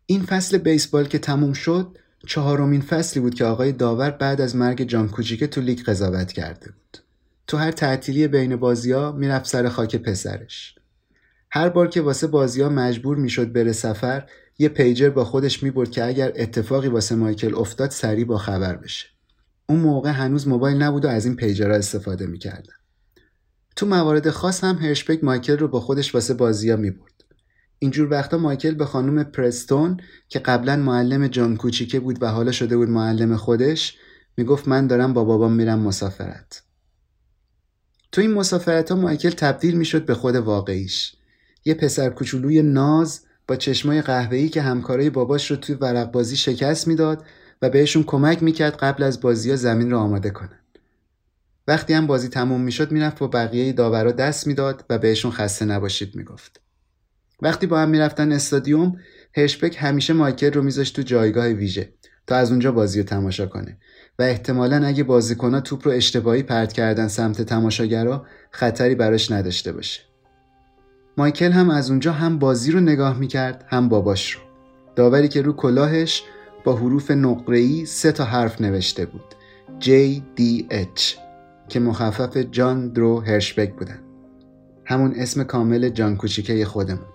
این فصل بیسبال که تموم شد چهارمین فصلی بود که آقای داور بعد از مرگ جان کوچیکه تو لیگ قضاوت کرده بود. تو هر تعطیلی بین بازی ها می‌رفت سر خاک پسرش. هر بار که واسه بازی ها مجبور می‌شد بره سفر یه پیجر با خودش می‌برد که اگر اتفاقی واسه مایکل افتاد سریع با خبر بشه. اون موقع هنوز موبایل نبود و از این پیجرها استفاده می‌کردن. تو موارد خاص هم هرشبک مایکل رو با خودش واسه بازیا می‌برد. اینجور وقتا مایکل به خانم پرستون که قبلا معلم جان کوچیکه بود و حالا شده بود معلم خودش می‌گفت من دارم با بابام میرم مسافرت. تو این مسافرت ها مایکل تبدیل می‌شد به خود واقعیش. یه پسر کوچولوی ناز با چشمای قهوه‌ای که همکارای باباش رو توی ورق بازی شکست می‌داد و بهشون کمک می‌کرد قبل از بازی ها زمین رو آماده کنن. وقتی هم بازی تموم می‌شد می‌رفت با بقیه داورا دست می‌داد و بهشون خسته نباشید می‌گفت. وقتی با هم می‌رفتن استادیوم هرشبک همیشه مایکل رو میذاشت تو جایگاه ویژه تا از اونجا بازی رو تماشا کنه و احتمالا اگه بازیکنها توپ رو اشتباهی پرت کردن سمت تماشاگرا خطری براش نداشته باشه مایکل هم از اونجا هم بازی رو نگاه می‌کرد هم باباش رو. داوری که رو کلاهش با حروف نقره‌ای سه تا حرف نوشته بود. J D H که مخفف جان درو هرشبک بودن. همون اسم کامل جان کوچیکه خودمون.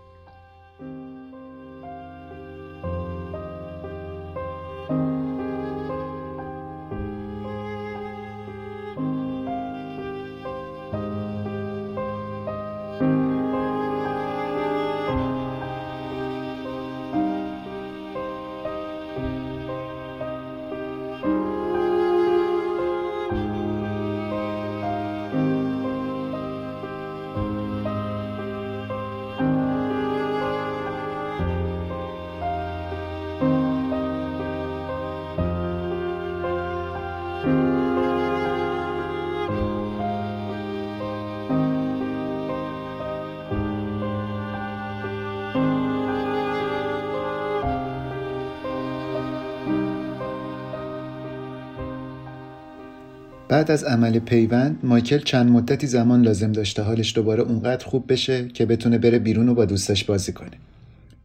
بعد از عمل پیوند مایکل چند مدتی زمان لازم داشته حالش دوباره اونقدر خوب بشه که بتونه بره بیرون و با دوستش بازی کنه.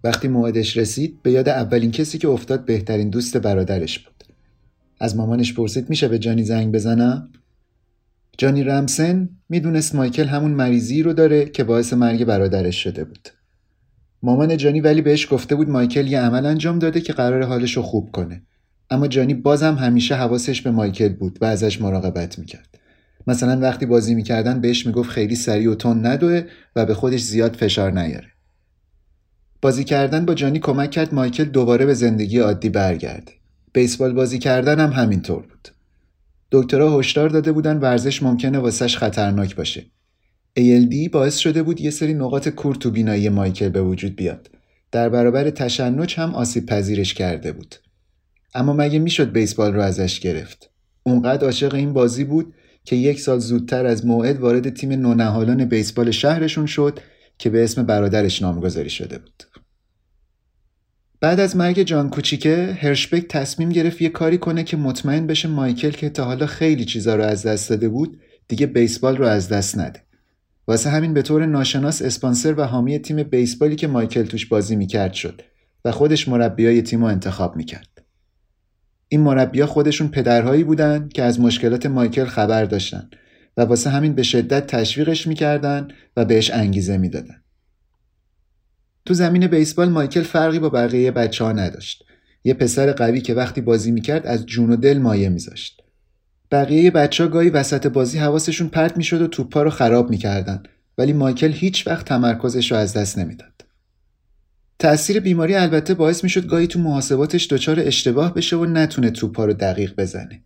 وقتی موعدش رسید به یاد اولین کسی که افتاد بهترین دوست برادرش بود. از مامانش پرسید میشه به جانی زنگ بزنم؟ جانی رمسن می‌دونست مایکل همون مریضی رو داره که باعث مرگ برادرش شده بود. مامان جانی ولی بهش گفته بود مایکل یه عمل انجام داده که قرار حالش رو خوب کنه. اما جانی بازم همیشه حواسش به مایکل بود و ازش مراقبت می‌کرد. مثلا وقتی بازی می‌کردن بهش می‌گفت خیلی سریع و تون ندوه و به خودش زیاد فشار نیاره. بازی کردن با جانی کمک کرد مایکل دوباره به زندگی عادی برگرده بیسبال بازی کردن هم همینطور بود. دکترها هشدار داده بودن ورزش ممکنه واسش خطرناک باشه. ALD باعث شده بود یه سری نقاط کور تو بینایی مایکل به وجود بیاد. در برابر تشنج هم آسیب پذیرش کرده بود. اما مگه می‌شد بیسبال رو ازش گرفت؟ اونقدر عاشق این بازی بود که یک سال زودتر از موعد وارد تیم نونهالان بیسبال شهرشون شد که به اسم برادرش نامگذاری شده بود. بعد از مرگ جان کوچیکه هرشبک تصمیم گرفت یه کاری کنه که مطمئن بشه مایکل که تا حالا خیلی چیزا رو از دست داده بود دیگه بیسبال رو از دست نده. واسه همین به طور ناشناس اسپانسر و حامی تیم بیسبالی که مایکل توش بازی می‌کرد شد و خودش مربیای تیم رو انتخاب می‌کرد. این مربیا خودشون پدرهایی بودن که از مشکلات مایکل خبر داشتن و واسه همین به شدت تشویقش می‌کردن و بهش انگیزه می‌دادن. تو زمین بیسبال مایکل فرقی با بقیه بچه ها نداشت. یه پسر قوی که وقتی بازی می‌کرد از جون و دل مایه میذاشت. بقیه بچه ها گاهی وسط بازی حواسشون پرت می‌شد و توپا رو خراب می‌کردن ولی مایکل هیچ وقت تمرکزش رو از دست نمی‌داد. تأثیر بیماری البته باعث می‌شد گاهی تو محاسباتش دچار اشتباه بشه و نتونه توپا رو دقیق بزنه.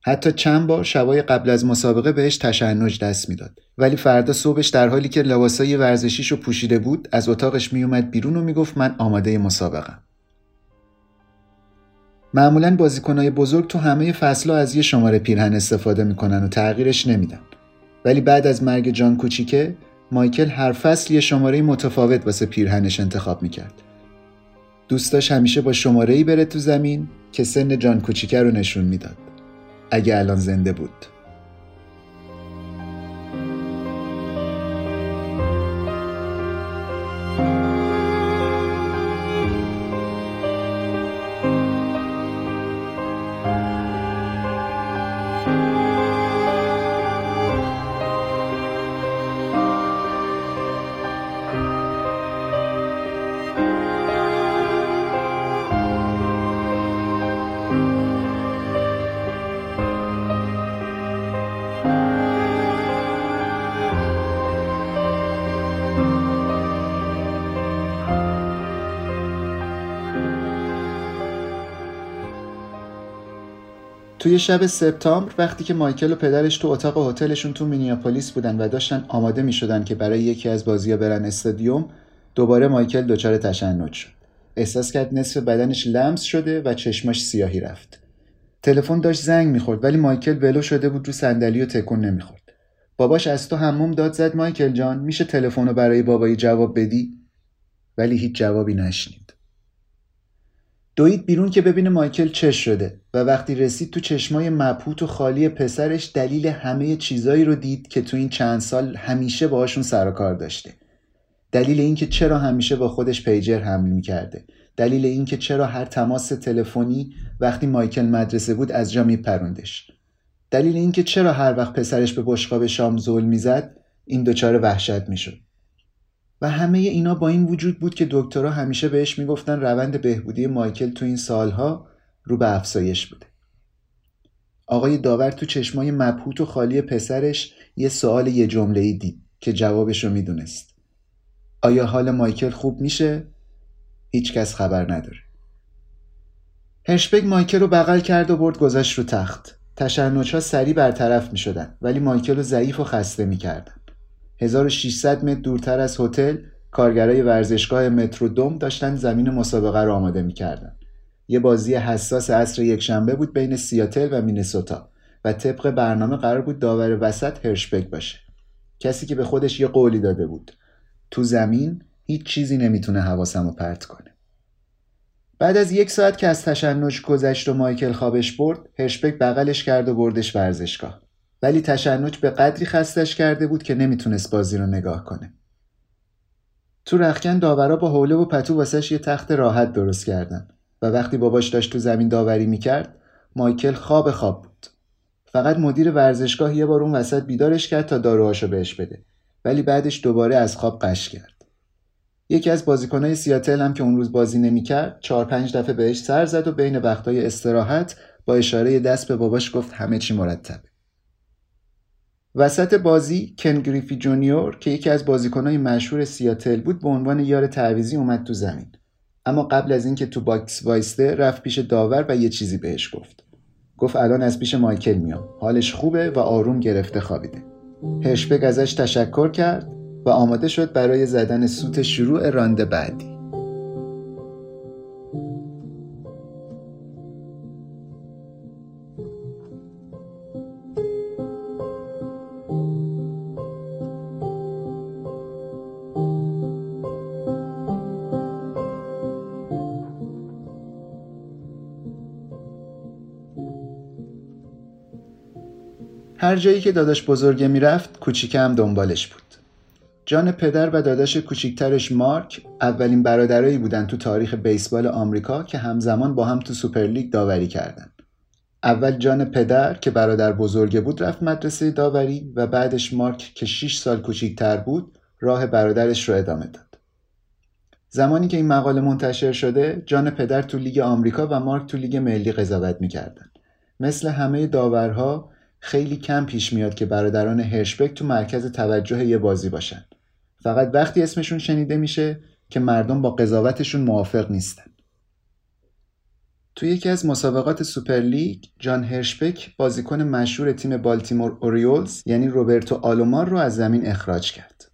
حتی چند بار شبای قبل از مسابقه بهش تشنج دست می‌داد. ولی فردا صبحش در حالی که لباسای ورزشیش رو پوشیده بود از اتاقش میومد بیرون و می‌گفت من آماده مسابقم. معمولا بازیکنهای بزرگ تو همه فصلها از یه شماره پیرهن استفاده می‌کنن و تغییرش نمیدن. ولی بعد از مرگ جان کوچیکه مایکل هر فصل یه شماره متفاوت واسه پیرهنش انتخاب می‌کرد. دوست داشت همیشه با شماره ای بره تو زمین که سن جان کوچیکه رو نشون می‌داد. اگه الان زنده بود. توی شب سپتامبر وقتی که مایکل و پدرش تو اتاق هتلشون تو مینیاپولیس بودن و داشتن آماده می شدن که برای یکی از بازی‌ها برن استادیوم دوباره مایکل دچار تشنج شد. احساس کرد نصف بدنش لمس شده و چشماش سیاهی رفت. تلفن داشت زنگ می‌خورد ولی مایکل ولو شده بود رو صندلی و تکون نمی‌خورد. باباش از تو هموم داد زد مایکل جان میشه تلفن رو برای بابایی جواب بدی؟ ولی هیچ جوابی نشنید. دوید بیرون که ببینه مایکل چش شده و وقتی رسید تو چشمای مبهوت و خالی پسرش دلیل همه چیزایی رو دید که تو این چند سال همیشه باهاشون سر و کار داشته. دلیل اینکه چرا همیشه با خودش پیجر حمل می‌کرده. دلیل اینکه چرا هر تماس تلفنی وقتی مایکل مدرسه بود از جا میپروندش. دلیل اینکه چرا هر وقت پسرش به بشقاب شام زل می‌زد این دچار وحشت می‌شد. و همه اینا با این وجود بود که دکترها همیشه بهش می‌گفتن روند بهبودی مایکل تو این سالها رو به افزایش بوده آقای داور تو چشمای مبهوت و خالی پسرش یه سوال یه جمله ای دید که جوابش رو می‌دونست آیا حال مایکل خوب میشه؟ هیچکس خبر نداره هرشبگ مایکل رو بغل کرد و برد گذاشت رو تخت تشنج ها سریع برطرف می شدن ولی مایکل رو ضعیف و خسته می. 1600 متر دورتر از هتل کارگرای ورزشگاه مترودوم داشتن زمین مسابقه را آماده می‌کردن. یه بازی حساس عصر یکشنبه بود بین سیاتل و مینسوتا و طبق برنامه قرار بود داور وسط هرشبک باشه. کسی که به خودش یه قولی داده بود. تو زمین هیچ چیزی نمی‌تونه حواسمو پرت کنه. بعد از یک ساعت که از تشنج گذشت و مایکل خوابش برد، هرشبک بغلش کرد و بردش ورزشگاه. ولی تشنج به قدری خستش کرده بود که نمی‌تونست بازی رو نگاه کنه. تو رخکن داورا با حوله و پتو واسش یه تخت راحت درست کردن و وقتی باباش داشت تو زمین داوری می‌کرد مایکل خواب خواب بود. فقط مدیر ورزشگاه یه بار اون وسط بیدارش کرد تا داروهاشو بهش بده ولی بعدش دوباره از خواب قش کرد. یکی از بازیکنهای سیاتل هم که اون روز بازی نمی‌کرد چهار پنج دفعه بهش سر زد و بین وقتای استراحت با اشاره دست به باباش گفت همه چی مرتبه. وسط بازی کن گریفی جونیور که یکی از بازیکنهای مشهور سیاتل بود به عنوان یار تعویضی اومد تو زمین. اما قبل از اینکه تو box وایسته رفت پیش داور و یه چیزی بهش گفت. گفت الان از پیش مایکل میام. حالش خوبه و آروم گرفته خوابیده. هرشبک ازش تشکر کرد و آماده شد برای زدن سوت شروع راند بعدی. هر جایی که داداش بزرگه می‌رفت کوچیکه هم دنبالش بود. جان پدر و داداش کوچیکترش مارک اولین برادرایی بودن تو تاریخ بیسبال آمریکا که همزمان با هم تو سوپرلیگ داوری کردن. اول جان پدر که برادر بزرگه بود رفت مدرسه داوری و بعدش مارک که 6 سال کوچیکتر بود راه برادرش رو ادامه داد. زمانی که این مقاله منتشر شده جان پدر تو لیگ آمریکا و مارک تو لیگ ملی قضاوت می‌کردن. مثل همه داورها خیلی کم پیش میاد که برادران هرشبک تو مرکز توجه یه بازی باشن. فقط وقتی اسمشون شنیده میشه که مردم با قضاوتشون موافق نیستن. تو یکی از مسابقات سوپرلیگ جان هرشبک بازیکن مشهور تیم بالتیمور اوریولز یعنی روبرتو آلومار رو از زمین اخراج کرد.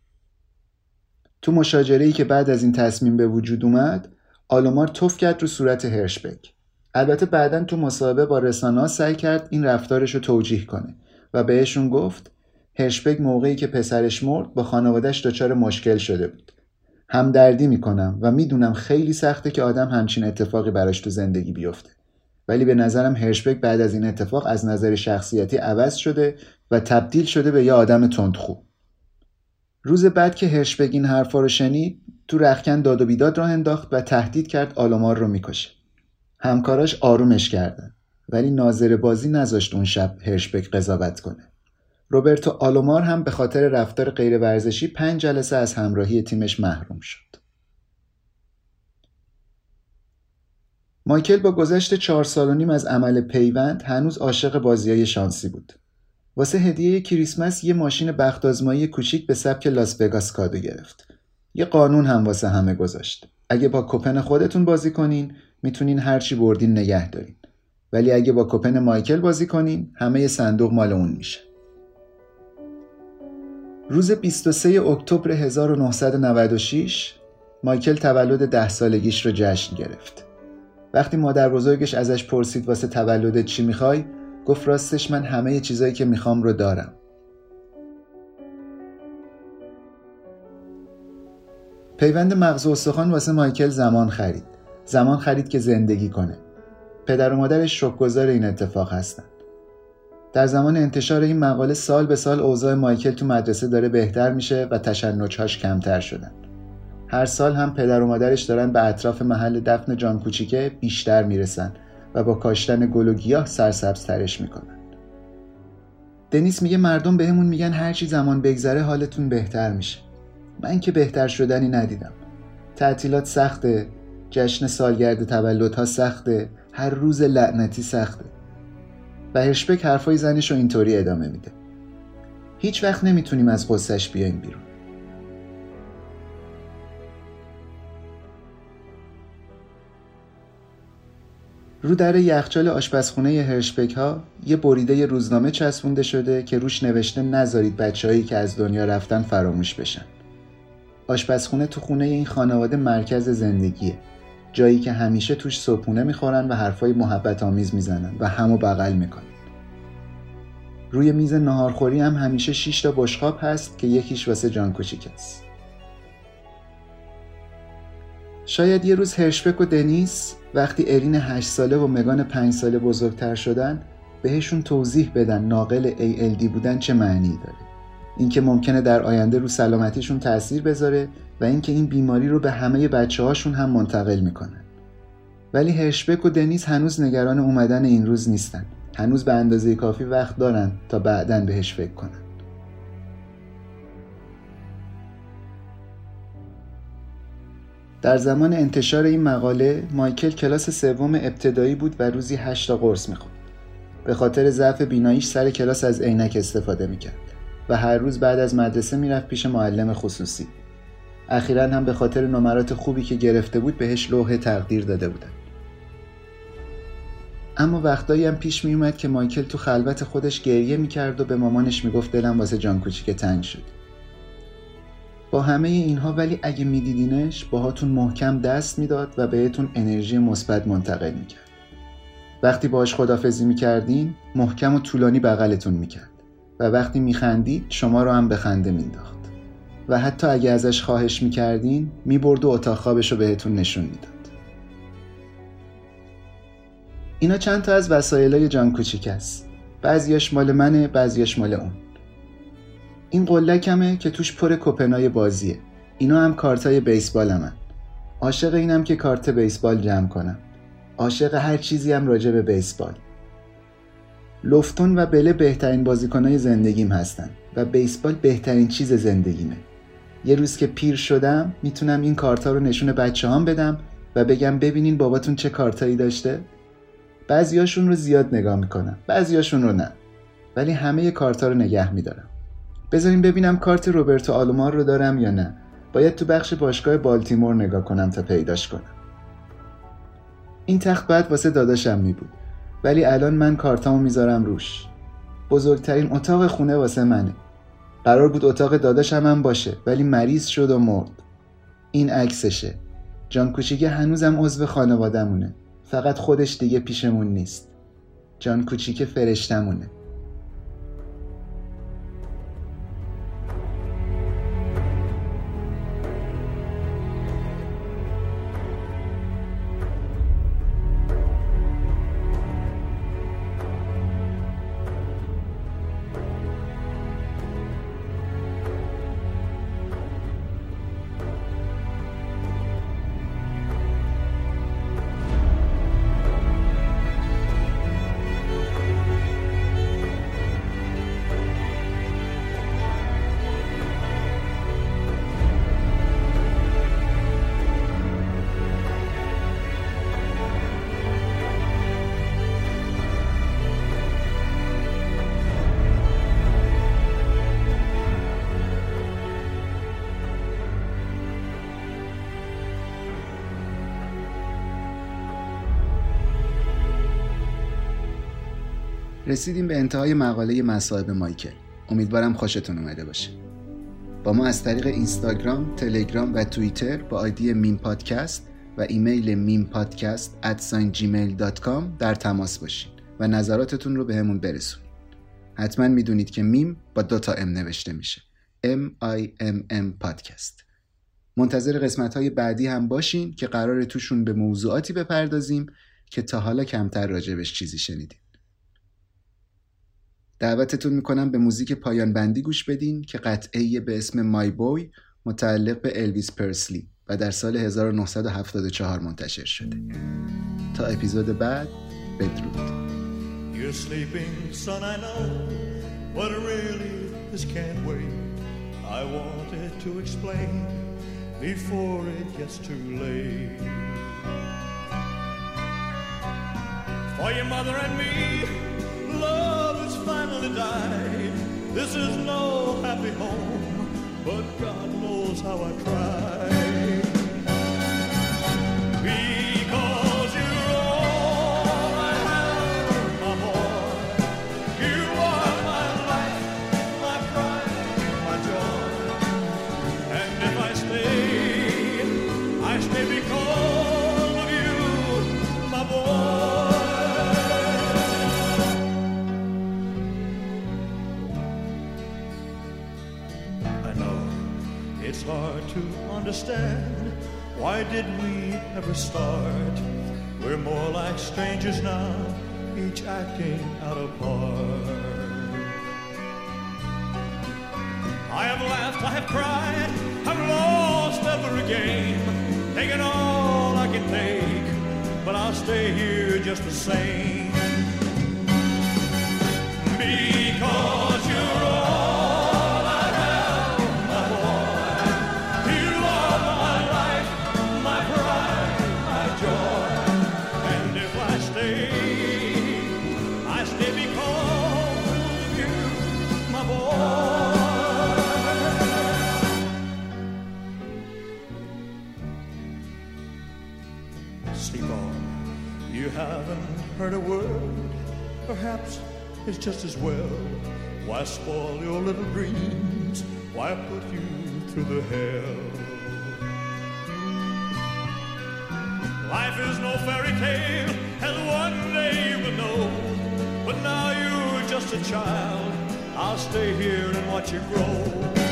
تو مشاجره که بعد از این تصمیم به وجود اومد آلومار توف کرد رو صورت هرشبک. البته بعدا تو مصاحبه با رسانه سعی کرد این رفتارش رو توجیه کنه و بهشون گفت هرشبگ موقعی که پسرش مرد با خانوادهش دچار مشکل شده بود. همدردی می‌کنم و می‌دونم خیلی سخته که آدم همچین اتفاقی براش تو زندگی بیفته. ولی به نظرم هرشبگ بعد از این اتفاق از نظر شخصیتی عوض شده و تبدیل شده به یه آدم تندخو. روز بعد که هرشبگ این حرفا رو شنید تو رخکن داد و بیداد راه انداخت و تهدید کرد آلومار رو می‌کشه. همکاراش آرومش کردن ولی ناظر بازی نذاشت اون شب هرشبک قضاوت کنه. روبرتو آلومار هم به خاطر رفتار غیر ورزشی پنج جلسه از همراهی تیمش محروم شد. مایکل با گذشت چهار سال و نیم از عمل پیوند هنوز عاشق بازی های شانسی بود. واسه هدیه کریسمس یه ماشین بخت آزمایی کوچیک به سبک لاس وگاس کادو گرفت. یه قانون هم واسه همه گذاشت. اگه با کپن خودتون بازی کنین می‌تونین هرچی بردین نگه دارین. ولی اگه با کپن مایکل بازی کنین همه صندوق مال اون میشه. روز 23 اکتبر 1996 مایکل تولد ده سالگیش رو جشن گرفت. وقتی مادر بزرگش ازش پرسید واسه تولد چی می‌خوای گفت راستش من همه چیزایی که می‌خوام رو دارم. پیوند مغز استخوان واسه مایکل زمان خرید. زمان خرید که زندگی کنه. پدر و مادرش شکرگزار این اتفاق هستن. در زمان انتشار این مقاله سال به سال اوضاع مایکل تو مدرسه داره بهتر میشه و تشنجهاش کمتر شدن. هر سال هم پدر و مادرش دارن به اطراف محل دفن جان کوچیکه بیشتر می‌رسن و با کاشتن گل و گیاه سرسبز ترش می‌کنن. دنیس میگه مردم بهمون میگن هرچی زمان بگذره حالتون بهتر میشه. من که بهتر شدنی ندیدم. تعطیلات سخته. جشن سالگرد تولدها سخته هر روز لعنتی سخته و هرشبک حرفای زنش رو اینطوری ادامه میده هیچ وقت نمی‌تونیم از قصهش بیایم بیرون رو در یخچال آشپزخونه هرشبک ها یه بریده روزنامه چسبونده شده که روش نوشته نذارید بچههایی که از دنیا رفتن فراموش بشن. آشپزخونه تو خونه این خانواده مرکز زندگیه. جایی که همیشه توش صبحونه می‌خورن و حرفای محبت آمیز می‌زنن و همو بغل می‌کنن. روی میز ناهارخوری هم همیشه 6 تا بشقاب هست که یکیش واسه جان کوچیک است. شاید یه روز هرشبک و دنیس وقتی ارین هشت ساله و مگان پنج ساله بزرگتر شدن بهشون توضیح بدن ناقل ALD بودن چه معنی داره اینکه ممکنه در آینده رو سلامتیشون تاثیر بذاره و اینکه این بیماری رو به همه بچه هاشون هم منتقل می‌کنن. ولی هرشبک و دنیس هنوز نگران اومدن این روز نیستن. هنوز به اندازه کافی وقت دارن تا بعدا بهش فکر کنن. در زمان انتشار این مقاله مایکل کلاس سوم ابتدایی بود و روزی 8 تا قرص می‌خورد. به خاطر ضعف بیناییش سر کلاس از عینک استفاده می‌کرد. و هر روز بعد از مدرسه می‌رفت پیش معلم خصوصی. اخیرا هم به خاطر نمرات خوبی که گرفته بود بهش لوح تقدیر داده بودن. اما وقتایی هم پیش میومد که مایکل تو خلوت خودش گریه می‌کرد و به مامانش می‌گفت دلم واسه جان کوچیک تنگ شد. با همه اینها ولی اگه میدیدینش باهاتون محکم دست می‌داد و بهتون انرژی مثبت منتقل می‌کرد وقتی باش خدافزی می‌کردین محکم و طولانی بغلتون می‌کرد و وقتی میخندید شما رو هم به خنده مینداخت. و حتی اگه ازش خواهش می‌کردین می‌برد و اتاق خوابش رو بهتون نشون می‌داد. اینا چند تا از وسایلای جان کوچیک است. بعضیاش مال منه بعضیاش مال اون. این قلکمه که توش پر کپنای بازیه. اینا هم کارتای بیسبال همن. عاشق اینم که کارت بیسبال جمع کنم. عاشق هر چیزی هم راجع به بیسبال. لفتون و بله بهترین بازیکنای زندگیم هستن و بیسبال بهترین چیز زندگیمه. یه روز که پیر شدم می‌تونم این کارتا رو نشون بچه هم بدم و بگم ببینین باباتون چه کارتایی داشته؟ بعضیاشون رو زیاد نگاه می‌کنم بعضیاشون رو نه. ولی همه کارتا رو نگه میدارم. بذاریم ببینم کارت روبرتو آلومار رو دارم یا نه. باید تو بخش باشگاه بالتیمور نگاه کنم تا پیداش کنم. این تخت بعد واسه داداشم می بود ولی الان من کارتامو می‌ذارم روش. بزرگترین اتاق خونه واسه منه. قرار بود اتاق داداشم هم باشه ولی مریض شد و مرد. این عکسشه. جان کوچیکه هنوزم عضو خانوادهمونه. فقط خودش دیگه پیشمون نیست. جان کوچیک فرشتمونه رسیدیم به انتهای مقاله مصائب مایکل. امیدوارم خوشتون اومده باشه. با ما از طریق اینستاگرام، تلگرام و توییتر با آیدی میم پادکست و ایمیل میم پادکست در تماس باشین و نظراتتون رو به برسونید حتما می‌دونید که میم با دو تا M نوشته میشه. M I M M پادکست. منتظر قسمت های بعدی هم باشین که قراره توشون به موضوعاتی بپردازیم که تا حالا کمتر راجبش چیزی شنیدین. دعوتتون می‌کنم به موزیک پایان بندی گوش بدین که قطعه به اسم مای بوی متعلق به الویس پرسلی و در سال 1974 منتشر شده تا اپیزود بعد بدرود You're sleeping, son, I know, but really this can't wait. I wanted to explain before it gets too late. For your mother and me, love has finally died. This is no happy home, but God knows how I tried. Understand. Why did we ever start? We're more like strangers now, each acting out a part. I have laughed, I have cried, I've lost every game, taken all I can take, but I'll stay here just the same. It's just as well. Why spoil your little dreams? Why put you through the hell? Life is no fairy tale, as one day you will know. But now you're just a child. I'll stay here and watch you grow.